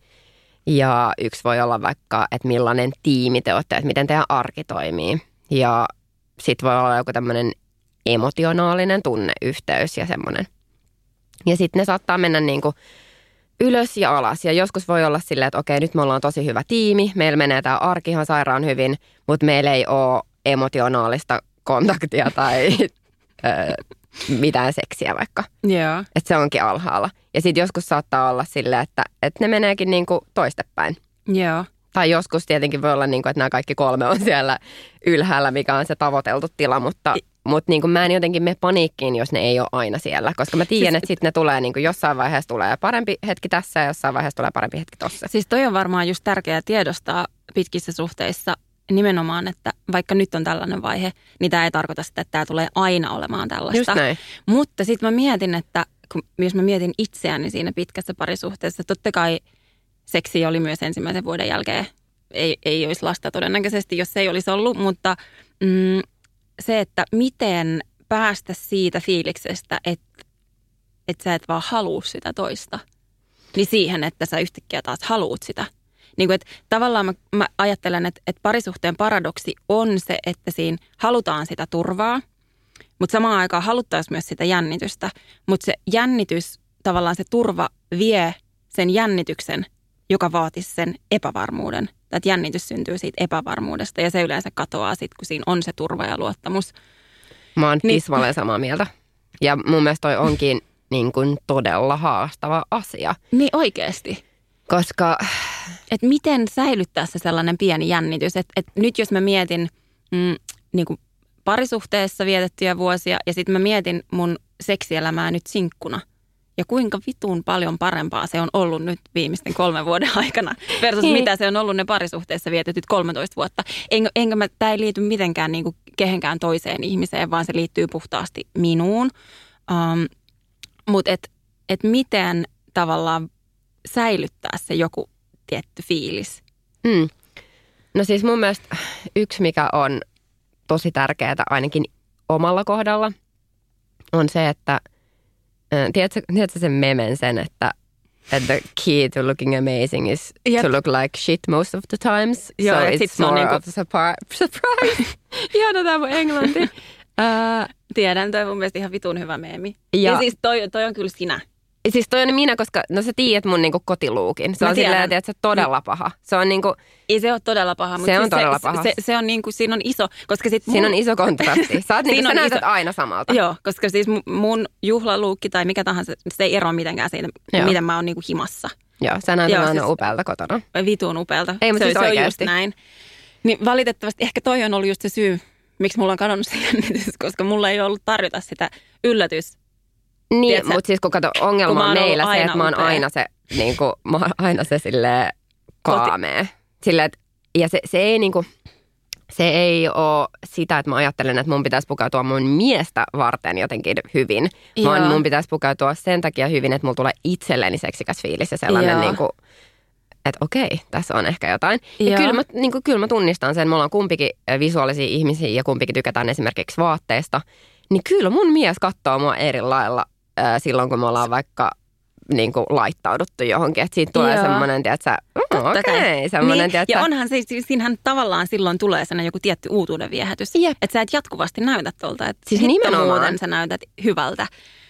Ja yksi voi olla vaikka, että millainen tiimi te olette, että miten teidän arki toimii. Ja sitten voi olla joku tämmöinen emotionaalinen tunneyhteys ja semmoinen. Ja sitten ne saattaa mennä niin kuin ylös ja alas. Ja joskus voi olla silleen, että okei, nyt me ollaan tosi hyvä tiimi, meillä menee tämä arki ihan sairaan hyvin, mutta meillä ei ole emotionaalista kontaktia tai ö, mitään seksiä vaikka. Joo. Että se onkin alhaalla. Ja sitten joskus saattaa olla silleen, että, että ne meneekin niinku toistepäin. Joo. Tai joskus tietenkin voi olla, niin kuin, että nämä kaikki kolme on siellä ylhäällä, mikä on se tavoiteltu tila, mutta, mutta niin kuin mä en jotenkin mene paniikkiin, jos ne ei ole aina siellä. Koska mä tiedän, Siis- että sitten ne tulee niin jossain vaiheessa tulee parempi hetki tässä ja jossain vaiheessa tulee parempi hetki tossa. Siis toi on varmaan just tärkeää tiedostaa pitkissä suhteissa nimenomaan, että vaikka nyt on tällainen vaihe, niin tämä ei tarkoita sitä, että tämä tulee aina olemaan tällaista. Just näin. Mutta sitten mä mietin, että kun, jos mä mietin itseäni siinä pitkässä parisuhteessa, totta kai seksi oli myös ensimmäisen vuoden jälkeen. Ei, ei olisi lasta todennäköisesti, jos ei olisi ollut, mutta mm, se, että miten päästä siitä fiiliksestä, että, että sä et vaan halua sitä toista, niin siihen, että sä yhtäkkiä taas haluut sitä. Niin kuin, että tavallaan mä, mä ajattelen, että, että parisuhteen paradoksi on se, että siinä halutaan sitä turvaa, mutta samaan aikaan haluttaisiin myös sitä jännitystä. Mutta se jännitys, tavallaan se turva vie sen jännityksen, joka vaatisi sen epävarmuuden. Että jännitys syntyy siitä epävarmuudesta ja se yleensä katoaa sitten, kun siinä on se turva ja luottamus. Mä oon Niin. tismalleen samaa mieltä. Ja mun mielestä toi onkin niin kuin todella haastava asia. Niin oikeasti. Koska Että miten säilyttää se sellainen pieni jännitys. Että et nyt jos mä mietin mm, niin kuin parisuhteessa vietettyjä vuosia ja sitten mä mietin mun seksielämää nyt sinkkuna. Ja kuinka vitun paljon parempaa se on ollut nyt viimeisten kolmen vuoden aikana versus Niin. mitä se on ollut ne parisuhteessa vietetyt 13 vuotta. Enkä, enkä mä, tämä ei liity mitenkään niin kuin kehenkään toiseen ihmiseen, vaan se liittyy puhtaasti minuun. Um, Mutta et, et miten tavallaan säilyttää se joku tietty fiilis. Mm. No siis mun mielestä yksi, mikä on tosi tärkeää ainakin omalla kohdalla, on se, että äh, tiedätkö, tiedätkö sen memen sen, että että the key to looking amazing is Jep. to look like shit most of the times. Joo, so it's on more niinku- of a surpri- surprise. Ihana tämä mun englanti. uh, Tiedän, toi on mun mielestä ihan vitun hyvä meemi. Ja, ja siis toi, toi on kyllä sinä. Siis toi on minä, koska no sä tiedät mun niinku kotiluukin. Se Mä on silleen, että se todella paha. Se on niinku, Ei se ole todella paha. Mutta Se on siis todella se, paha. Se, se, on niin kuin, siinä on iso, koska sit siinä mun, on iso kontrasti. Sä, oot niinku, Siinä sä on näytät iso- aina samalta. Joo, koska siis mu- mun juhlaluukki tai mikä tahansa, se ei eroa mitenkään siitä, Joo. miten mä oon niin kuin himassa. Joo, sä näytät Joo, aina siis- upealta kotona. Vitun upealta. Ei, mutta se, siis se on just näin. Niin valitettavasti ehkä toi on ollut just se syy, miksi mulla on kadonnut se jännitys, koska mulla ei ollut tarjota sitä yllätys. Niin, mutta siis kun kato, kun ongelma mä on meillä se, että mä oon aina se, niin kuin, mä oon aina se silleen kaamea. Sille, et, ja se, se ei niinku, se ei ole sitä, että mä ajattelen, että mun pitäisi pukeutua mun miestä varten jotenkin hyvin. Vaan Joo. mun pitäisi pukeutua sen takia hyvin, että mulla tulee itselleni seksikäs fiilis ja sellainen Joo. niin kuin, että okei, tässä on ehkä jotain. Ja Joo. kyllä mä, niin kuin, kyllä mä tunnistan sen, me ollaan kumpikin äh, visuaalisia ihmisiä ja kumpikin tykätään esimerkiksi vaatteista. Niin kyllä mun mies katsoo mua eri lailla äh, silloin, kun me ollaan vaikka niin kuin laittauduttu johonkin. Että siitä tulee Joo. semmoinen, tiedätkö, mm, okei, semmoinen, niin, tiedätkö, Ja onhan se, siinähän tavallaan silloin tulee sellainen joku tietty uutuuden viehätys. Jep. Että sä et jatkuvasti näytä tuolta. Että Siis nimenomaan. muuten sä näytät hyvältä.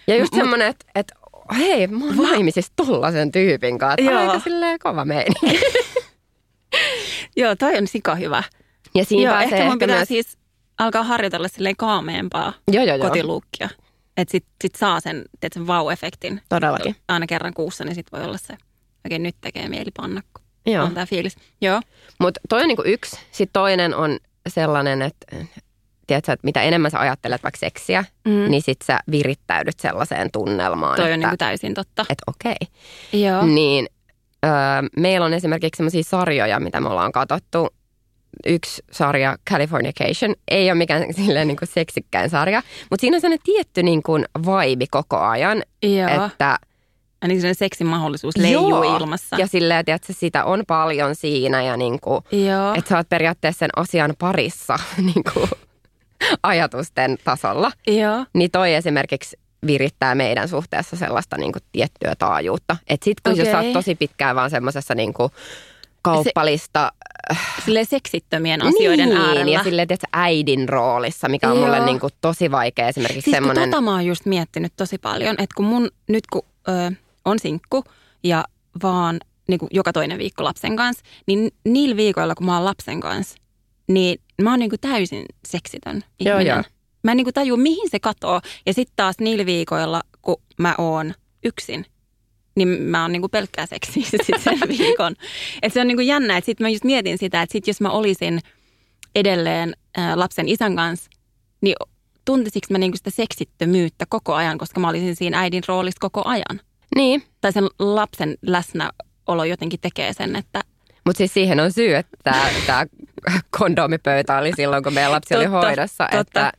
Ja just Mut- semmoinen, että et, hei, mä oon naimisissa tollasen tyypin kanssa. Että Joo. aika silleen kova meininki. Joo, toi on sika hyvä. Ja siinä Joo, ehkä mun ehkä pitää myös... siis alkaa harjoitella silleen kaameempaa Joo, joo, joo. kotiluukkia. Että sit, sit saa sen, teet sen vau-efektin. Todellakin. Aina kerran kuussa, niin sit voi olla se, okei nyt tekee mieli panna, kun Joo. on tää fiilis. Joo. Mutta toi on niinku yksi. Sitten toinen on sellainen, että tiedätkö, että mitä enemmän sä ajattelet vaikka seksiä, Mm. niin sit sä virittäydyt sellaiseen tunnelmaan, Toi että, on niinku täysin totta. että okei. Joo. Niin öö, meillä on esimerkiksi sellaisia sarjoja, mitä me ollaan katsottu. Yksi sarja, Californication, ei ole mikään silleen niin kuin seksikkäin sarja, mutta siinä on sellainen tietty niin kuin vibe koko ajan, Joo. että Ainakin sellainen seksin mahdollisuus leijuu Joo. ilmassa. ja silleen, että sitä on paljon siinä ja niin kuin, Joo. että sä oot periaatteessa sen asian parissa niin kuin, ajatusten tasolla. Joo. Niin toi esimerkiksi virittää meidän suhteessa sellaista niin kuin tiettyä taajuutta. Että sit kun okay. jos sä oot tosi pitkään vaan semmoisessa niin kuin kauppalista Silleen seksittömien asioiden niin, äärellä. ja silleen, että äidin roolissa, mikä on mulle Joo. niin kuin tosi vaikea esimerkiksi Siis semmoinen... tota mä oon just miettinyt tosi paljon, että kun mun nyt kun ö, on sinkku ja vaan niin kuin joka toinen viikko lapsen kanssa, niin niillä viikoilla kun mä oon lapsen kanssa, niin mä oon niin kuin täysin seksitön ihminen. joo. Mä en niin kuin tajua, mihin se katoo. Ja sitten taas niillä viikoilla, kun mä oon yksin, niin mä oon niinku pelkkää seksiä sit sen viikon. Et se on niinku jännä, että sitten mä just mietin sitä, että sit jos mä olisin edelleen ää, lapsen isän kanssa, niin tuntisinko mä niinku sitä seksittömyyttä koko ajan, koska mä olisin siinä äidin roolissa koko ajan. Niin, Tai sen lapsen läsnäolo jotenkin tekee sen, että mutta siis siihen on syy, että tämä kondomipöytä oli silloin, kun meidän lapsi oli Totta, hoidossa. totta. Että,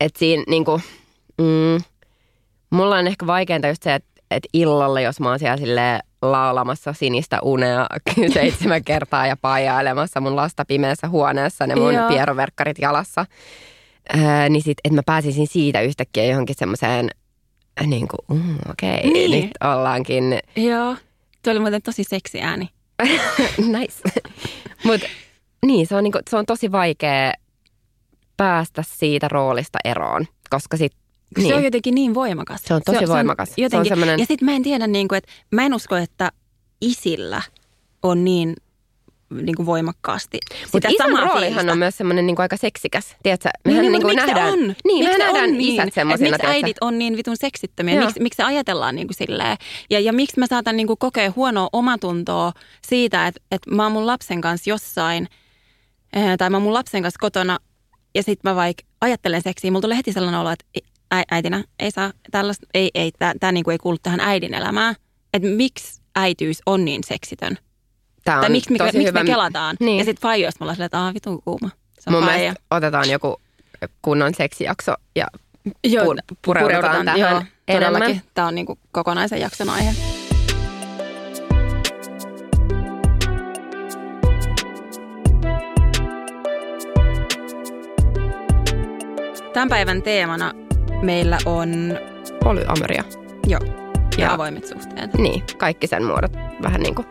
että siinä niinku, mm, mulla on ehkä vaikeinta just se, että, että illalla, jos mä oon siellä silleen laulamassa sinistä unea seitsemän kertaa ja paijailemassa mun lasta pimeässä huoneessa, ne mun Joo. pieroverkkarit jalassa, ää, niin sit, että mä pääsisin siitä yhtäkkiä johonkin semmoiseen, niin kuin, mm, okei, okay, Niin. nyt ollaankin, joo, tuo oli muuten tosi seksi ääni. nice. Mutta niin, se on, niinku, se on tosi vaikea päästä siitä roolista eroon, koska sit, Niin. niin, Se on jotenkin niin voimakas. Se on tosi voimakas. Se on jotenkin, semmoinen- Ja sitten mä en tiedä, niin kuin, että mä en usko, että isillä on niin niin kuin voimakkaasti Mutta isän samaa roolihan fiilistä. on myös semmoinen niin aika seksikäs. Tiedätkö? Niin, Mehän niin, niin, mutta kuin miksi nähdään, se on? Niin, miksi me se nähdään on niin? isät semmoisina. Miksi äidit on niin vitun seksittömiä? Miksi, miksi se ajatellaan niin kuin silleen? Ja, ja miksi mä saatan niin kuin kokea huonoa omatuntoa siitä, että, että mä oon mun lapsen kanssa jossain, eh, tai mä oon mun lapsen kanssa kotona, ja sitten mä vaikka ajattelen seksiä, mulla tulee heti sellainen olo, että äitinä ei saa tällaista, ei, ei, tämä niinku ei kuulu tähän äidin elämään. Että miksi äityys on niin seksitön? Tämä Tai on miksi, me, tosi miksi hyvä. me kelataan? Niin. Ja sitten faijoista me ollaan silleen, että aah vitun kuuma. Se on Mun faija. mielestä otetaan joku kunnon seksijakso ja Joo, pu- pureudutaan tähän joo, enemmän. todellakin. Tämä on niinku kokonaisen jakson aihe. Tämän päivän teemana meillä on polyamoria. jo, ja, Ja- avoimet suhteet. Niin, kaikki sen muodot vähän niin kuin.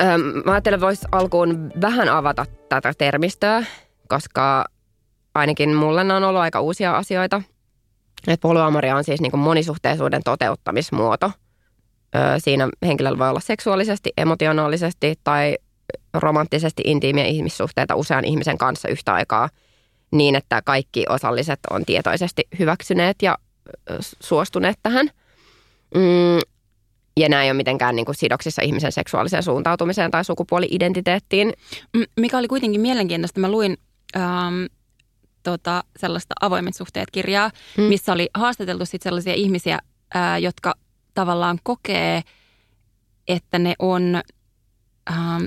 Öm, mä ajattelen, voisi alkuun vähän avata tätä termistöä, koska ainakin mulle on ollut aika uusia asioita. Et polyamoria on siis niin kuin monisuhteisuuden toteuttamismuoto. Ö, siinä henkilöllä voi olla seksuaalisesti, emotionaalisesti tai romanttisesti intiimiä ihmissuhteita usean ihmisen kanssa yhtä aikaa niin, että kaikki osalliset on tietoisesti hyväksyneet ja suostuneet tähän. Mm, ja nämä ei ole mitenkään niin kuin sidoksissa ihmisen seksuaaliseen suuntautumiseen tai sukupuoli-identiteettiin. Mikä oli kuitenkin mielenkiintoista, mä luin ähm, tota, sellaista avoimet suhteet kirjaa, Mm. mm. missä oli haastateltu sit sellaisia ihmisiä, ää, jotka tavallaan kokee, että ne on, ähm,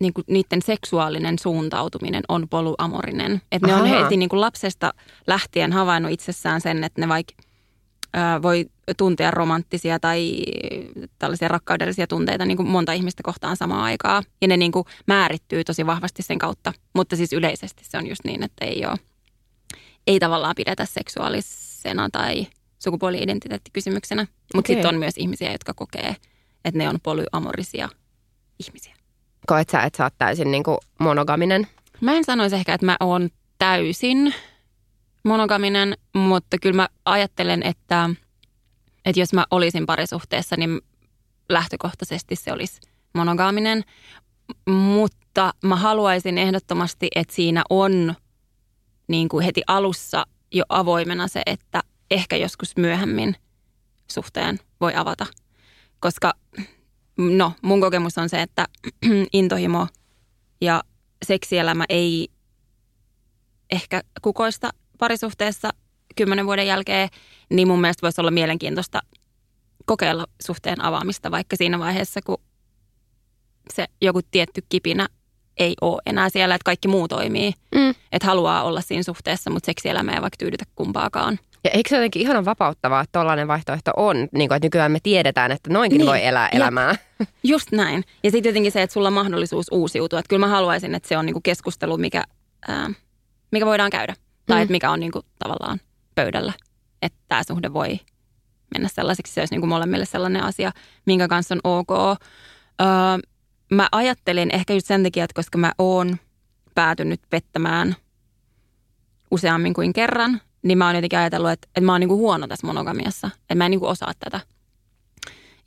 niin kuin niiden seksuaalinen suuntautuminen on poluamorinen. Että ne on heti niin kuin lapsesta lähtien havainnut itsessään sen, että ne vaikka voi tuntea romanttisia tai tällaisia rakkaudellisia tunteita niin kuin monta ihmistä kohtaan samaan aikaan. Ja ne niin kuin määrittyy tosi vahvasti sen kautta. Mutta siis yleisesti se on just niin, että ei ole, ei tavallaan pidetä seksuaalisena tai sukupuoli-identiteettikysymyksenä. Mutta sitten on myös ihmisiä, jotka kokee, että ne on polyamorisia ihmisiä. Koet sä, että sä oot täysin niin kuin monogaminen? Mä en sanoisi ehkä, että mä oon täysin monogaminen, mutta kyllä mä ajattelen, että, että jos mä olisin parisuhteessa, niin lähtökohtaisesti se olisi monogaaminen. Mutta mä haluaisin ehdottomasti, että siinä on niin kuin heti alussa jo avoimena se, että ehkä joskus myöhemmin suhteen voi avata. Koska no, mun kokemus on se, että intohimo ja seksielämä ei ehkä kukoista parisuhteessa kymmenen vuoden jälkeen, niin mun mielestä voisi olla mielenkiintoista kokeilla suhteen avaamista vaikka siinä vaiheessa, kun se joku tietty kipinä ei ole enää siellä, että kaikki muu toimii. Mm. Että haluaa olla siinä suhteessa, mutta seksielämä ei vaikka tyydytä kumpaakaan. Ja eikö se jotenkin ihanan vapauttavaa, että tollainen vaihtoehto on, niin kuin, että nykyään me tiedetään, että noinkin Niin, voi elää jep. elämää. Just näin. Ja sitten jotenkin se, että sulla on mahdollisuus uusiutua. Että kyllä mä haluaisin, että se on niinku keskustelu, mikä, ää, mikä voidaan käydä. Tai Mm. että mikä on niinku tavallaan pöydällä. Että tämä suhde voi mennä sellaiseksi. Se olisi niinku molemmille sellainen asia, minkä kanssa on ok. Öö, mä ajattelin ehkä just sen takia, että koska mä oon päätynyt pettämään useammin kuin kerran, niin mä oon jotenkin ajatellut, että, että mä oon niinku huono tässä monogamiassa. Että mä en niinku osaa tätä.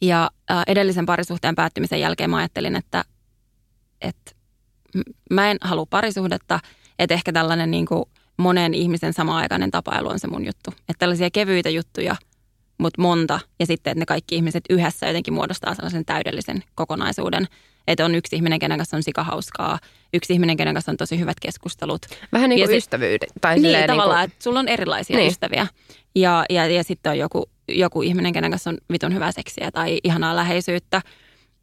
Ja äh, edellisen parisuhteen päättymisen jälkeen mä ajattelin, että, että mä en halua parisuhdetta, että ehkä tällainen niin kuin monen ihmisen sama-aikainen tapailu on se mun juttu. Että tällaisia kevyitä juttuja, mutta monta ja sitten, että ne kaikki ihmiset yhdessä jotenkin muodostaa sellaisen täydellisen kokonaisuuden. Että on yksi ihminen, kenen kanssa on sikahauskaa, yksi ihminen, kenen kanssa on tosi hyvät keskustelut. Vähän niin kuin ystävyyden. Tai Niin, silleen tavallaan, Niin että sulla on erilaisia Niin. niin. ystäviä. Ja, ja, ja sitten on joku, joku ihminen, kenen kanssa on vitun hyvää seksiä tai ihanaa läheisyyttä.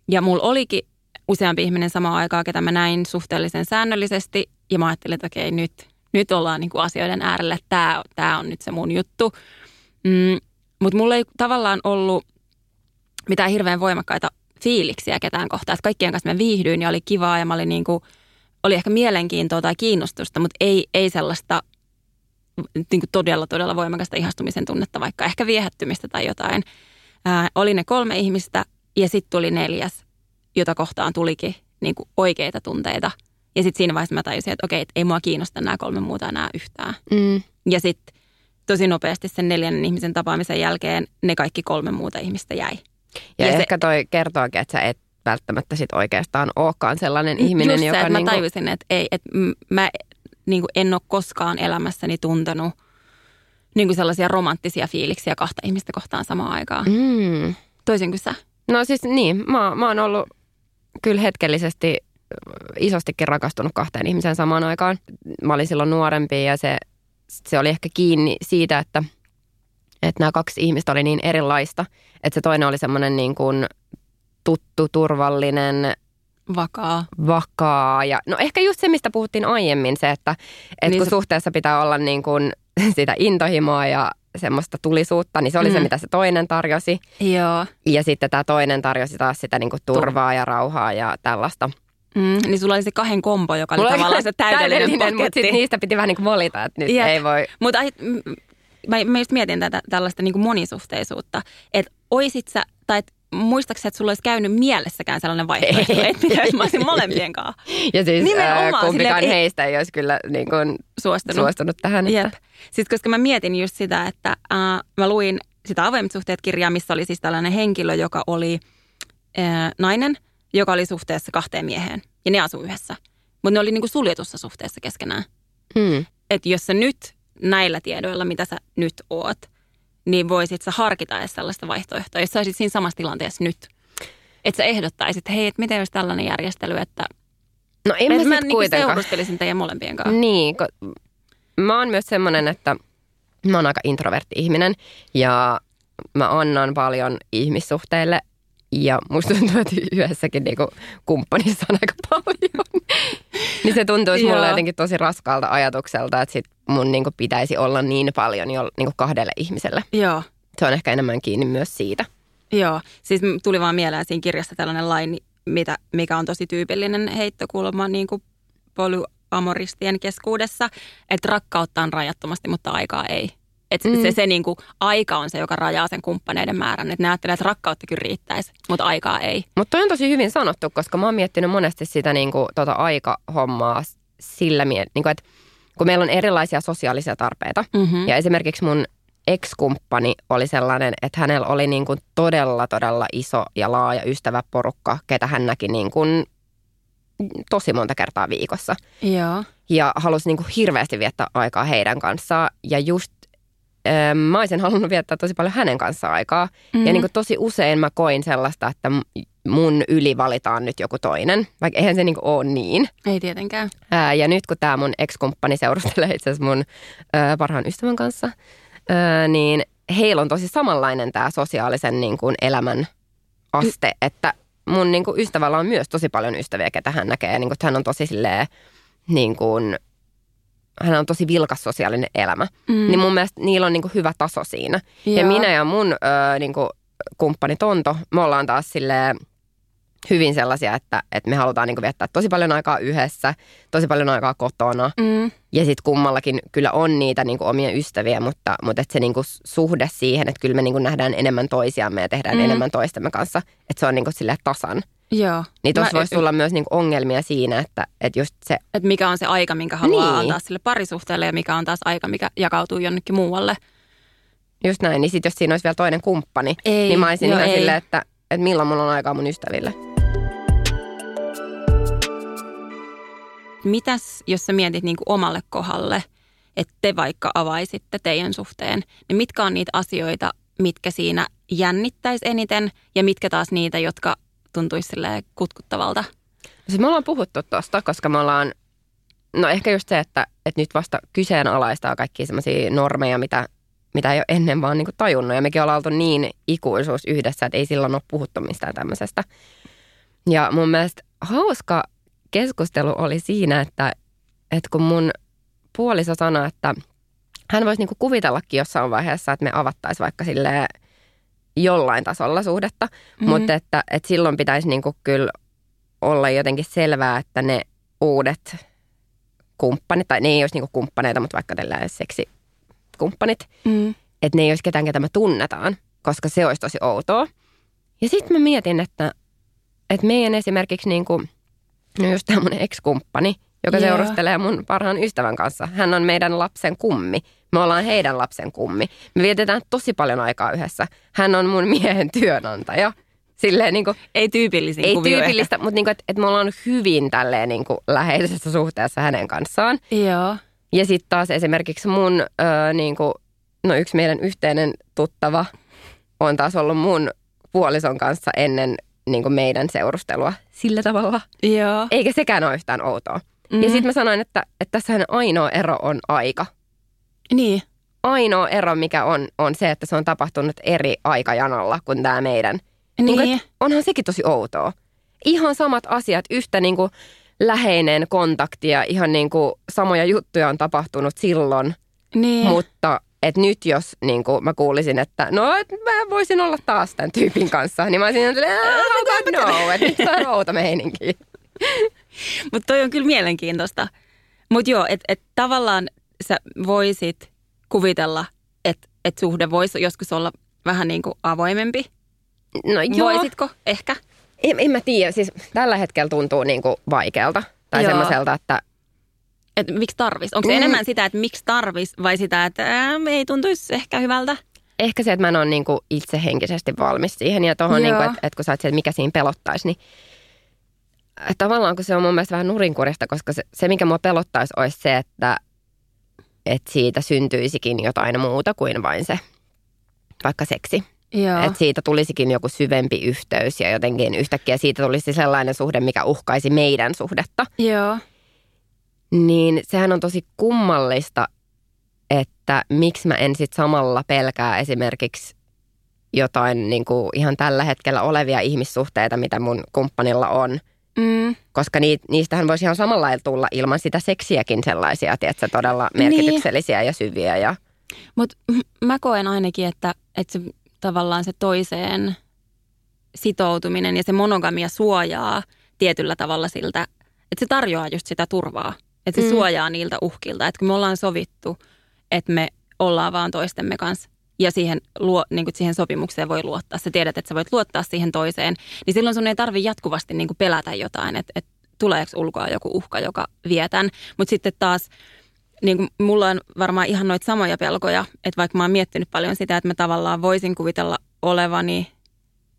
Ja mulla olikin useampi ihminen samaan aikaan, ketä mä näin suhteellisen säännöllisesti. Ja mä ajattelin, että okei, nyt, nyt ollaan niin kuin asioiden äärellä, tämä, tämä on nyt se mun juttu. Mm, Mutta mulla ei tavallaan ollut mitään hirveän voimakkaita fiiliksiä ketään kohtaan. Että kaikkien kanssa mä viihdyin ja oli kivaa ja mä olin niin kuin, oli ehkä mielenkiintoa tai kiinnostusta, mutta ei, ei sellaista niin kuin todella, todella voimakasta ihastumisen tunnetta, vaikka ehkä viehättymistä tai jotain. Ää, oli ne kolme ihmistä ja sitten tuli neljäs, jota kohtaan tulikin niin kuin oikeita tunteita. Ja sitten siinä vaiheessa mä tajusin, että okei, että ei mua kiinnosta nämä kolme muuta enää yhtään. Mm. Ja sitten tosi nopeasti sen neljännen ihmisen tapaamisen jälkeen ne kaikki kolme muuta ihmistä jäi. Ja, Ja ja se- ehkä toi kertookin, että sä et välttämättä sit oikeastaan olekaan sellainen ihminen, Just se, joka... että mä niinku- tajusin, että, ei, että mä niin kuin en ole koskaan elämässäni tuntenut niin kuin sellaisia romanttisia fiiliksiä kahta ihmistä kohtaan samaan aikaan. Mm. Toisin kuin sä. No siis niin, mä, mä oon ollut kyllä hetkellisesti isostikin rakastunut kahteen ihmiseen samaan aikaan. Mä olin silloin nuorempi ja se, se oli ehkä kiinni siitä, että, että nämä kaksi ihmistä oli niin erilaista. Että se toinen oli semmoinen niin kuin tuttu, turvallinen, Vakaa. vakaa. Ja, no ehkä just se, mistä puhuttiin aiemmin, se, että, että Niin kun se- suhteessa pitää olla niin kuin sitä intohimoa ja semmoista tulisuutta, niin se oli se, Mm. mitä se toinen tarjosi. Joo. Ja sitten tämä toinen tarjosi taas sitä niin kuin turvaa ja rauhaa ja tällaista. Mm, niin sulla oli se kahden kombo, joka oli Mulla oli tavallaan se täydellinen, mutta paketti. sit niistä piti vähän niin kuin valita, että nyt Jep. ei voi. Mutta mä, mä just mietin tätä, tällaista niin kuin monisuhteisuutta, että oisit sä, tai et, muistaakseni, että sulla olisi käynyt mielessäkään sellainen vaihtoehto, että mitä jos mä olisin molempien kanssa Ja siis Nimenomaan ää, kumpikaan silleen, ei- heistä ei olisi kyllä niin kuin suostunut. suostunut tähän. Että, Jep. Siis koska mä mietin just sitä, että äh, mä luin sitä avoimet suhteet kirjaa, missä oli siis tällainen henkilö, joka oli äh, nainen, joka oli suhteessa kahteen mieheen. Ja ne asui yhdessä. Mutta ne oli niinku suljetussa suhteessa keskenään. hmm. Että jos sä nyt näillä tiedoilla, mitä sä nyt oot, niin voisit sä harkita edes sellaista vaihtoehtoa, jos sä olisit siinä samassa tilanteessa nyt. Että sä ehdottaisit, hei, että miten olisi tällainen järjestely, että No en mä, mä sit niinku kuitenkaan. seurustelisin teidän molempien kanssa. Niin, ko- mä oon myös semmoinen, että mä oon aika introvertti ihminen ja mä annan paljon ihmissuhteille ja musta tuntuu, että yhdessäkin niinku kumppanissa on aika paljon. niin se tuntuisi mulle jotenkin tosi raskaalta ajatukselta, että sit mun niinku pitäisi olla niin paljon jo niinku kahdelle ihmiselle. Joo. Se on ehkä enemmän kiinni myös siitä. Joo, siis tuli vaan mieleen siinä kirjasta tällainen laini, mitä, mikä on tosi tyypillinen heittokulma niin kuin polyamoristien keskuudessa, että rakkautta on rajattomasti, mutta aikaa ei. Et mm. se, se niin kuin, aika on se, joka rajaa sen kumppaneiden määrän. Että ne ajattelee, että rakkautta kyllä riittäisi, mutta aikaa ei. Mutta toi on tosi hyvin sanottu, koska mä oon miettinyt monesti sitä niinku, tota aikahommaa sillä mieltä, niinku, että kun meillä on erilaisia sosiaalisia tarpeita. Mm-hmm. Ja esimerkiksi mun ex-kumppani oli sellainen, että hänellä oli niinku todella, todella iso ja laaja ystäväporukka, ketä hän näki niinku tosi monta kertaa viikossa. Joo. Ja halusi niinku hirveästi viettää aikaa heidän kanssaan. Ja just mä olisin halunnut viettää tosi paljon hänen kanssaan aikaa. Mm. Ja niin kuin tosi usein mä koin sellaista, että mun yli valitaan nyt joku toinen, vaikka eihän se niin kuin ole niin. Ei tietenkään. Ää, ja nyt kun tämä mun ex-kumppani seurustelee itse asiassa mun ää, parhaan ystävän kanssa, ää, niin heillä on tosi samanlainen tämä sosiaalisen niin kuin elämän aste, että mun niin kuin ystävällä on myös tosi paljon ystäviä, ketä hän näkee. Niin kuin, että hän on tosi silleen, niin kuin, hän on tosi vilkas sosiaalinen elämä. Mm. Niin mun mielestä niillä on niin kuin hyvä taso siinä. Ja Joo. minä ja mun ö, niin kuin kumppani Tonto, me ollaan taas silleen hyvin sellaisia, että, että me halutaan niin kuin viettää tosi paljon aikaa yhdessä, tosi paljon aikaa kotona. Mm. Ja sitten kummallakin kyllä on niitä niin kuin omia ystäviä, mutta, mutta et se niin kuin suhde siihen, että kyllä me niin kuin nähdään enemmän toisiamme ja tehdään Mm. mm. enemmän toistemme kanssa, että se on niin silleen tasan. Joo. Niin tuossa voisi tulla myös niin kuin ongelmia siinä, että, että just se, Että mikä on se aika, minkä haluaa Niin. antaa sille parisuhteelle ja mikä on taas aika, mikä jakautuu jonnekin muualle. just näin, niin sitten jos siinä olisi vielä toinen kumppani, Ei, niin mä olisin ihan silleen, että, että milloin mulla on aikaa mun ystäville. Mitäs, jos sä mietit niin kuin omalle kohdalle, että te vaikka avaisitte teidän suhteen, niin mitkä on niitä asioita, mitkä siinä jännittäisi eniten ja mitkä taas niitä, jotka tuntuisi silleen kutkuttavalta? Siis me ollaan puhuttu tuosta, koska me ollaan, no ehkä just se, että, että nyt vasta kyseenalaistaa kaikkia semmoisia normeja, mitä, mitä ei ole ennen vaan niin tajunnut. Ja mekin ollaan oltu niin ikuisuus yhdessä, että ei silloin ole puhuttu mistään tämmöisestä. Ja mun mielestä hauska keskustelu oli siinä, että, että kun mun puoliso sanoi, että hän voisi niin kuvitellakin jossain vaiheessa, että me avattaisiin vaikka sille jollain tasolla suhdetta, mm-hmm. mutta että, että silloin pitäisi niin kuin kyllä olla jotenkin selvää, että ne uudet kumppanit, tai ne ei olisi niinku kumppaneita, mutta vaikka tällä seksikumppanit, Mm. että ne ei olisi ketään, ketä me tunnetaan, koska se olisi tosi outoa. Ja sitten mä mietin, että, että meidän esimerkiksi niinku, no just tämä mun ex-kumppani, joka Joo. seurustelee mun parhaan ystävän kanssa. Hän on meidän lapsen kummi. Me ollaan heidän lapsen kummi. Me vietetään tosi paljon aikaa yhdessä. Hän on mun miehen työnantaja. silleen niin kuin, Ei tyypillisin ei tyypillistä, mutta niin kuin, että, että me ollaan hyvin tälleen niin kuin läheisessä suhteessa hänen kanssaan. Ehkä. Joo. Ja sitten taas esimerkiksi mun, öö, niin kuin, no yksi meidän yhteinen tuttava on taas ollut mun puolison kanssa ennen niin kuin meidän seurustelua sillä tavalla. Joo. Eikä sekään ole yhtään outoa. Mm-hmm. Ja sitten mä sanoin, että, että tässähän ainoa ero on aika. Niin. Ainoa ero, mikä on, on se, että se on tapahtunut eri aikajanalla kuin tämä meidän. Niin. Niin, että onhan sekin tosi outoa. Ihan samat asiat, yhtä niin kuin läheinen kontakti ja ihan niin kuin samoja juttuja on tapahtunut silloin. Niin. Mutta et nyt jos niin kuin mä kuulisin, että no et mä voisin olla taas tämän tyypin kanssa, niin mä olisin silleen, "Ah, how God no, että nyt on outo meininki. Mutta toi on kyllä mielenkiintoista. Mutta joo, että et tavallaan sä voisit kuvitella, että et suhde voisi joskus olla vähän niin kuin avoimempi. No joo, Voisitko? Ehkä. en, en mä tiedä, siis tällä hetkellä tuntuu niin kuin vaikealta. Tai Joo. semmoiselta, että Että miksi tarvis? Onko se Mm. enemmän sitä, että miksi tarvis vai sitä, että ää, ei tuntuisi ehkä hyvältä? ehkä se, että mä en ole niin kuin itse henkisesti valmis siihen. Ja tuohon, niin kuin, että, että kun sä oot se, että mikä siinä pelottaisi, niin tavallaan kun se on mun mielestä vähän nurinkurista, koska se, se mikä mua pelottaisi, olisi se, että, että siitä syntyisikin jotain muuta kuin vain se vaikka seksi. Joo. Että siitä tulisikin joku syvempi yhteys ja jotenkin yhtäkkiä siitä tulisi sellainen suhde, mikä uhkaisi meidän suhdetta. Joo. Niin sehän on tosi kummallista, että miksi mä en sit samalla pelkää esimerkiksi jotain niin kuin ihan tällä hetkellä olevia ihmissuhteita, mitä mun kumppanilla on. Mm. Koska ni, niistähän voisi ihan samalla lailla tulla ilman sitä seksiäkin sellaisia, tiedätkö, todella Niin. merkityksellisiä ja syviä. Ja, Mutta mä koen ainakin, että, että se tavallaan se toiseen sitoutuminen ja se monogamia suojaa tietyllä tavalla siltä, että se tarjoaa just sitä turvaa. Että se Mm. suojaa niiltä uhkilta. Että kun me ollaan sovittu, että me ollaan vaan toistemme kanssa ja siihen, luo, niin kuin siihen sopimukseen voi luottaa. Sä tiedät, että sä voit luottaa siihen toiseen, niin silloin sun ei tarvi jatkuvasti niin kuin pelätä jotain, että, että tuleeko ulkoa joku uhka, joka vietän. Mutta sitten taas niin kuin mulla on varmaan ihan noita samoja pelkoja, että vaikka mä oon miettinyt paljon sitä, että mä tavallaan voisin kuvitella olevani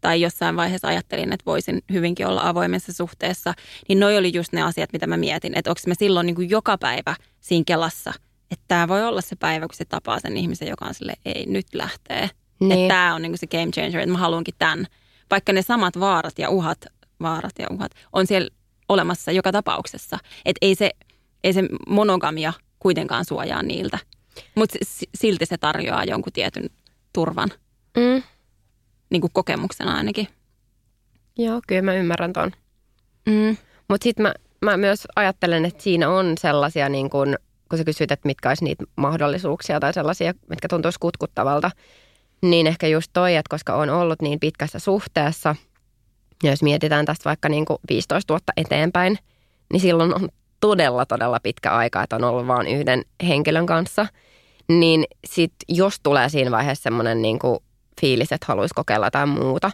tai jossain vaiheessa ajattelin, että voisin hyvinkin olla avoimessa suhteessa, niin noi oli just ne asiat, mitä mä mietin, että onko mä silloin niin kuin joka päivä siinä kelassa, että tämä voi olla se päivä, kun se tapaa sen ihmisen, joka on sille ei nyt lähtee. Niin. Että tämä on niin kuin se game changer, että mä haluankin tämän. Vaikka ne samat vaarat ja uhat, vaarat ja uhat on siellä olemassa joka tapauksessa. Että ei se, ei se monogamia kuitenkaan suojaa niiltä. Mutta silti se tarjoaa jonkun tietyn turvan, mm, niin kuin kokemuksena ainakin. joo, kyllä mä ymmärrän ton. Mm. Mutta sitten mä, mä myös ajattelen, että siinä on sellaisia, niin kun, kun sä kysyt, että mitkä olisi niitä mahdollisuuksia tai sellaisia, mitkä tuntuisi kutkuttavalta, niin ehkä just toi, että koska on ollut niin pitkässä suhteessa, ja jos mietitään tästä vaikka niin kuin 15 vuotta eteenpäin, niin silloin on todella, todella pitkä aika, että on ollut vain yhden henkilön kanssa. Niin sit jos tulee siinä vaiheessa semmoinen niin kuin fiilis, että haluaisi kokeilla jotain muuta,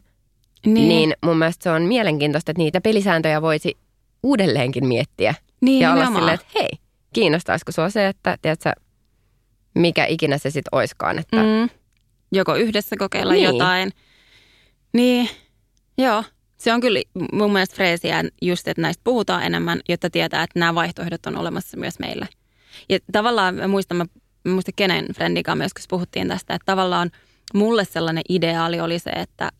niin. niin mun mielestä se on mielenkiintoista, että niitä pelisääntöjä voisi uudelleenkin miettiä. Niin, ja olla nimenomaan. silleen, että hei, kiinnostaisiko sua se, että tiedätkö, mikä ikinä se sitten oiskaan. Että, mm. Joko yhdessä kokeilla Niin. jotain. Niin, joo. Se on kyllä mun mielestä freesiä just, että näistä puhutaan enemmän, jotta tietää, että nämä vaihtoehdot on olemassa myös meille. Ja tavallaan mä muistan, mä, mä muistan kenen friendikaan myös, kun puhuttiin tästä, että tavallaan mulle sellainen ideaali oli se, että,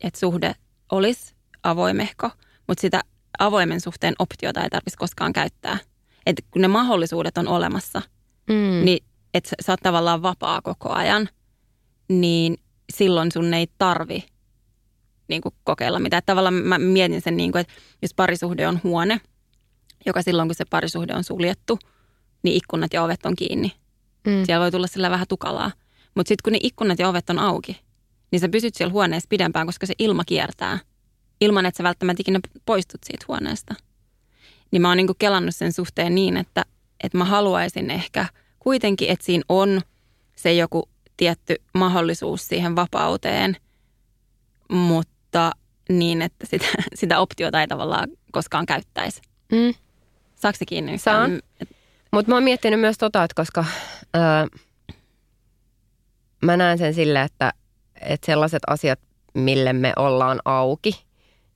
että suhde olisi avoimehko, mutta sitä avoimen suhteen optiota ei tarvitsisi koskaan käyttää. Että kun ne mahdollisuudet on olemassa, Mm. niin että sä- sä oot tavallaan vapaa koko ajan, niin silloin sun ei tarvi niin kuin kokeilla mitään. Että tavallaan mä mietin sen, niin kuin, että jos parisuhde on huone, joka silloin kun se parisuhde on suljettu, niin ikkunat ja ovet on kiinni. Mm. Siellä voi tulla sillä vähän tukalaa. Mutta sitten kun ne ikkunat ja ovet on auki, niin sä pysyt siellä huoneessa pidempään, koska se ilma kiertää. Ilman, että sä välttämättä ikinä poistut siitä huoneesta. Niin mä oon niinku kelannut sen suhteen niin, että, että mä haluaisin ehkä kuitenkin, että siinä on se joku tietty mahdollisuus siihen vapauteen, mutta niin, että sitä, sitä optiota ei tavallaan koskaan käyttäisi. Mm. Saako se kiinni? Saan. Mutta mä oon miettinyt myös tota, että koska öö, mä näen sen sille, että, että sellaiset asiat, mille me ollaan auki,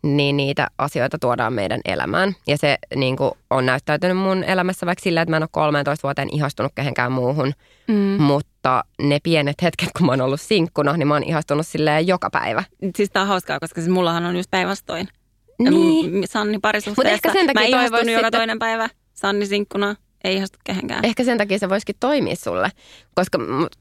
niin niitä asioita tuodaan meidän elämään. Ja se niin kuin, on näyttäytynyt mun elämässä vaikka sillä, että mä en ole 13 vuoteen ihastunut kehenkään muuhun. Mm. Mutta ne pienet hetket, kun mä oon ollut sinkkuna, niin mä oon ihastunut silleen joka päivä. Siis tää on hauskaa, koska siis mullahan on just päinvastoin. Niin. Sanni parisuhteessa. ehkä sen takia mä ihastun joka sitten- toinen päivä. Sanni sinkkuna ei ihastu kehenkään. Ehkä sen takia se voisikin toimia sulle. Koska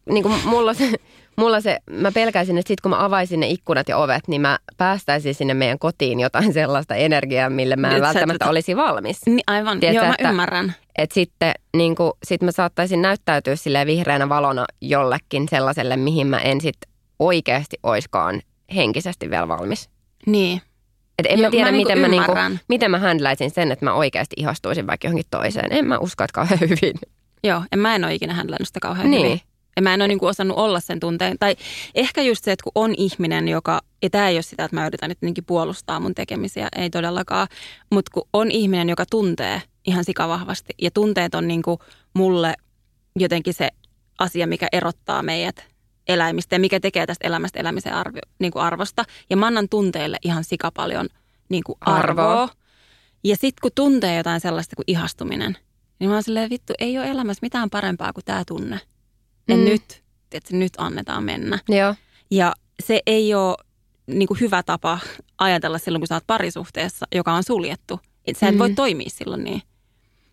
niin kuin mulla, se, mulla se, mä pelkäisin, että sit kun mä avaisin ne ikkunat ja ovet, niin mä päästäisin sinne meidän kotiin jotain sellaista energiaa, mille mä en Nyt välttämättä tota- olisi valmis. Niin, aivan, Tiedätkö, joo mä että- ymmärrän. Et sitten niin kuin, sit mä saattaisin näyttäytyä silleen vihreänä valona jollekin sellaiselle, mihin mä en sit oikeasti oiskaan henkisesti vielä valmis. Niin. Et en Joo, mä tiedä, mä niinku miten, mä niinku, miten mä handlaisin sen, että mä oikeasti ihastuisin vaikka johonkin toiseen. En mä usko, että kauhean hyvin. Joo, en mä en ole ikinä händlännyt sitä kauhean Niin. hyvin. Ja mä en ole niinku osannut olla sen tunteen. Tai ehkä just se, että kun on ihminen, joka, ja tämä ei ole sitä, että mä yritän nyt jotenkin puolustaa mun tekemisiä, ei todellakaan. Mutta kun on ihminen, joka tuntee ihan sikavahvasti. Ja tunteet on niinku mulle jotenkin se asia, mikä erottaa meidät eläimistä ja mikä tekee tästä elämästä elämisen arvio, niinku arvosta. Ja mä annan tunteille ihan sikapaljon niinku arvoa. Arvoa. Ja sitten kun tuntee jotain sellaista kuin ihastuminen, niin mä oon silleen, vittu, ei ole elämässä mitään parempaa kuin tämä tunne. Ja Mm. nyt, että nyt annetaan mennä. Joo. Ja se ei ole niin kuin hyvä tapa ajatella silloin, kun sä oot parisuhteessa, joka on suljettu. Et sä et Mm. voi toimia silloin niin.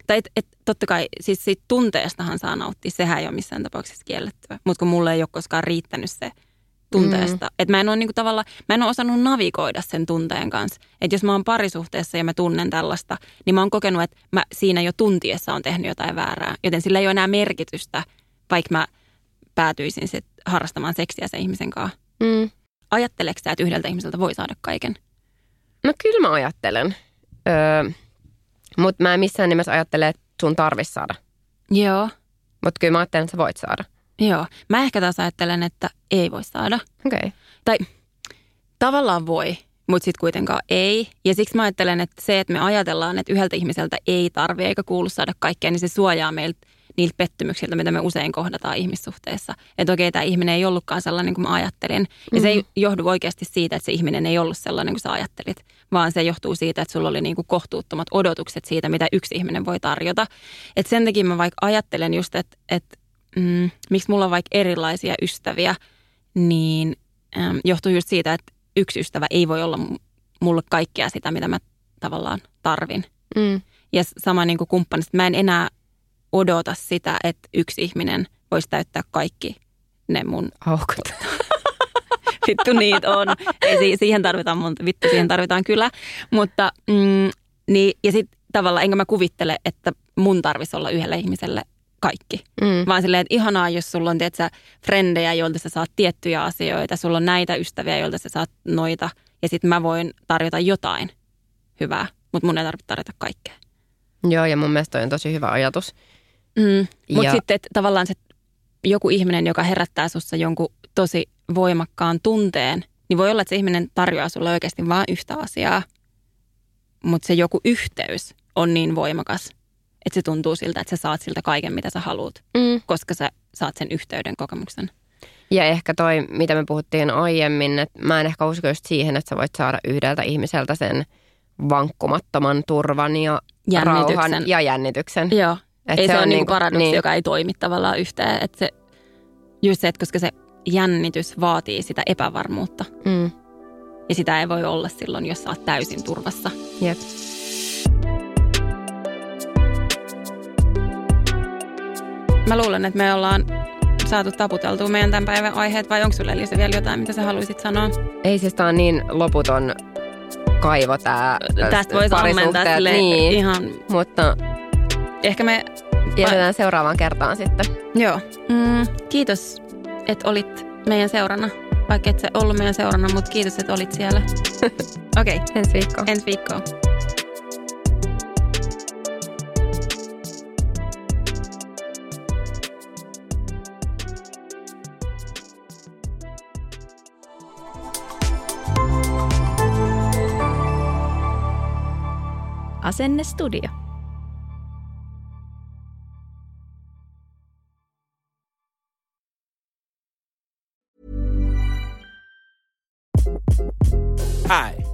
Tai et, et, totta kai, siis siitä tunteestahan saa nauttia, sehän ei ole missään tapauksessa kiellettyä. Mutta kun mulle ei ole koskaan riittänyt se tunteesta. Mm. Että mä en ole niinku tavalla, mä en ole osannut navigoida sen tunteen kanssa. Että jos mä oon parisuhteessa ja mä tunnen tällaista, niin mä oon kokenut, että mä siinä jo tuntiessa on tehnyt jotain väärää. Joten sillä ei ole enää merkitystä, vaikka mä päätyisin sit harrastamaan seksiä sen ihmisen kanssa. Mm. Ajatteleeko sä, että yhdeltä ihmiseltä voi saada kaiken? No kyllä mä ajattelen. Öö, Mutta mä en missään nimessä ajattele, että sun tarvis saada. Joo. Mutta kyllä mä ajattelen, että sä voit saada. Joo. Mä ehkä taas ajattelen, että ei voi saada. Okei. Okay. Tai tavallaan voi, mutta sitten kuitenkaan ei. Ja siksi mä ajattelen, että se, että me ajatellaan, että yhdeltä ihmiseltä ei tarvi eikä kuulu saada kaikkea, niin se suojaa meiltä niiltä pettymyksiltä, mitä me usein kohdataan ihmissuhteessa. Että okei, tämä ihminen ei ollutkaan sellainen kuin mä ajattelin. Ja se ei johdu oikeasti siitä, että se ihminen ei ollut sellainen kuin sä ajattelit, vaan se johtuu siitä, että sulla oli niin kuin kohtuuttomat odotukset siitä, mitä yksi ihminen voi tarjota. Et sen takia mä vaikka ajattelen just, että, että mm, miksi mulla on vaikka erilaisia ystäviä, niin äm, johtuu just siitä, että yksi ystävä ei voi olla mu- mulle kaikkea sitä, mitä mä tavallaan tarvin. Mm. Ja sama niin kuin kumppanista, mä en enää odota sitä, että yksi ihminen voisi täyttää kaikki ne mun, Aukot. vittu niitä on. Ei, si- siihen tarvitaan monta, vittu siihen tarvitaan kyllä. Mutta, mm, niin, ja sitten tavallaan enkä mä kuvittele, että mun tarvitsisi olla yhdelle ihmiselle kaikki. Mm. Vaan silleen, että ihanaa, jos sulla on tiedätkö, frendejä, joilta sä saat tiettyjä asioita. Sulla on näitä ystäviä, joilta sä saat noita. Ja sitten mä voin tarjota jotain hyvää, mutta mun ei tarvitse tarjota kaikkea. Joo, ja mun mielestä toi on tosi hyvä ajatus. Mm. Mutta Ja- sitten että tavallaan se joku ihminen, joka herättää sussa jonkun tosi voimakkaan tunteen, niin voi olla, että se ihminen tarjoaa sulle oikeasti vain yhtä asiaa. Mutta se joku yhteys on niin voimakas, että se tuntuu siltä, että sä saat siltä kaiken, mitä sä haluat, Mm. koska sä saat sen yhteyden kokemuksen. Ja ehkä toi, mitä me puhuttiin aiemmin, että mä en ehkä usko just siihen, että sä voit saada yhdeltä ihmiseltä sen vankkumattoman turvan ja Jännityksen. rauhan ja jännityksen. Joo. Et ei se, se ole on niinku paradoksi, niin. joka ei toimi tavallaan yhteen. Että se, just se, että koska se jännitys vaatii sitä epävarmuutta. Mm. Ja sitä ei voi olla silloin, jos sä oot täysin turvassa. Jep. Mä luulen, että me ollaan saatu taputeltua meidän tämän päivän aiheet, vai onko sulle Elisa vielä jotain, mitä sä haluaisit sanoa? Ei siis tää on niin loputon kaivo tää Tästä voisi ammentaa niin, ihan... Mutta Ehkä me... jätetään seuraavaan kertaan sitten. Joo. Mm, kiitos, että olit meidän seurana. Vaikka et sä ollut meidän seurana, mutta kiitos, että olit siellä. Okei, okay, Ensi viikkoon. ensi viikkoon. Asenne Studio.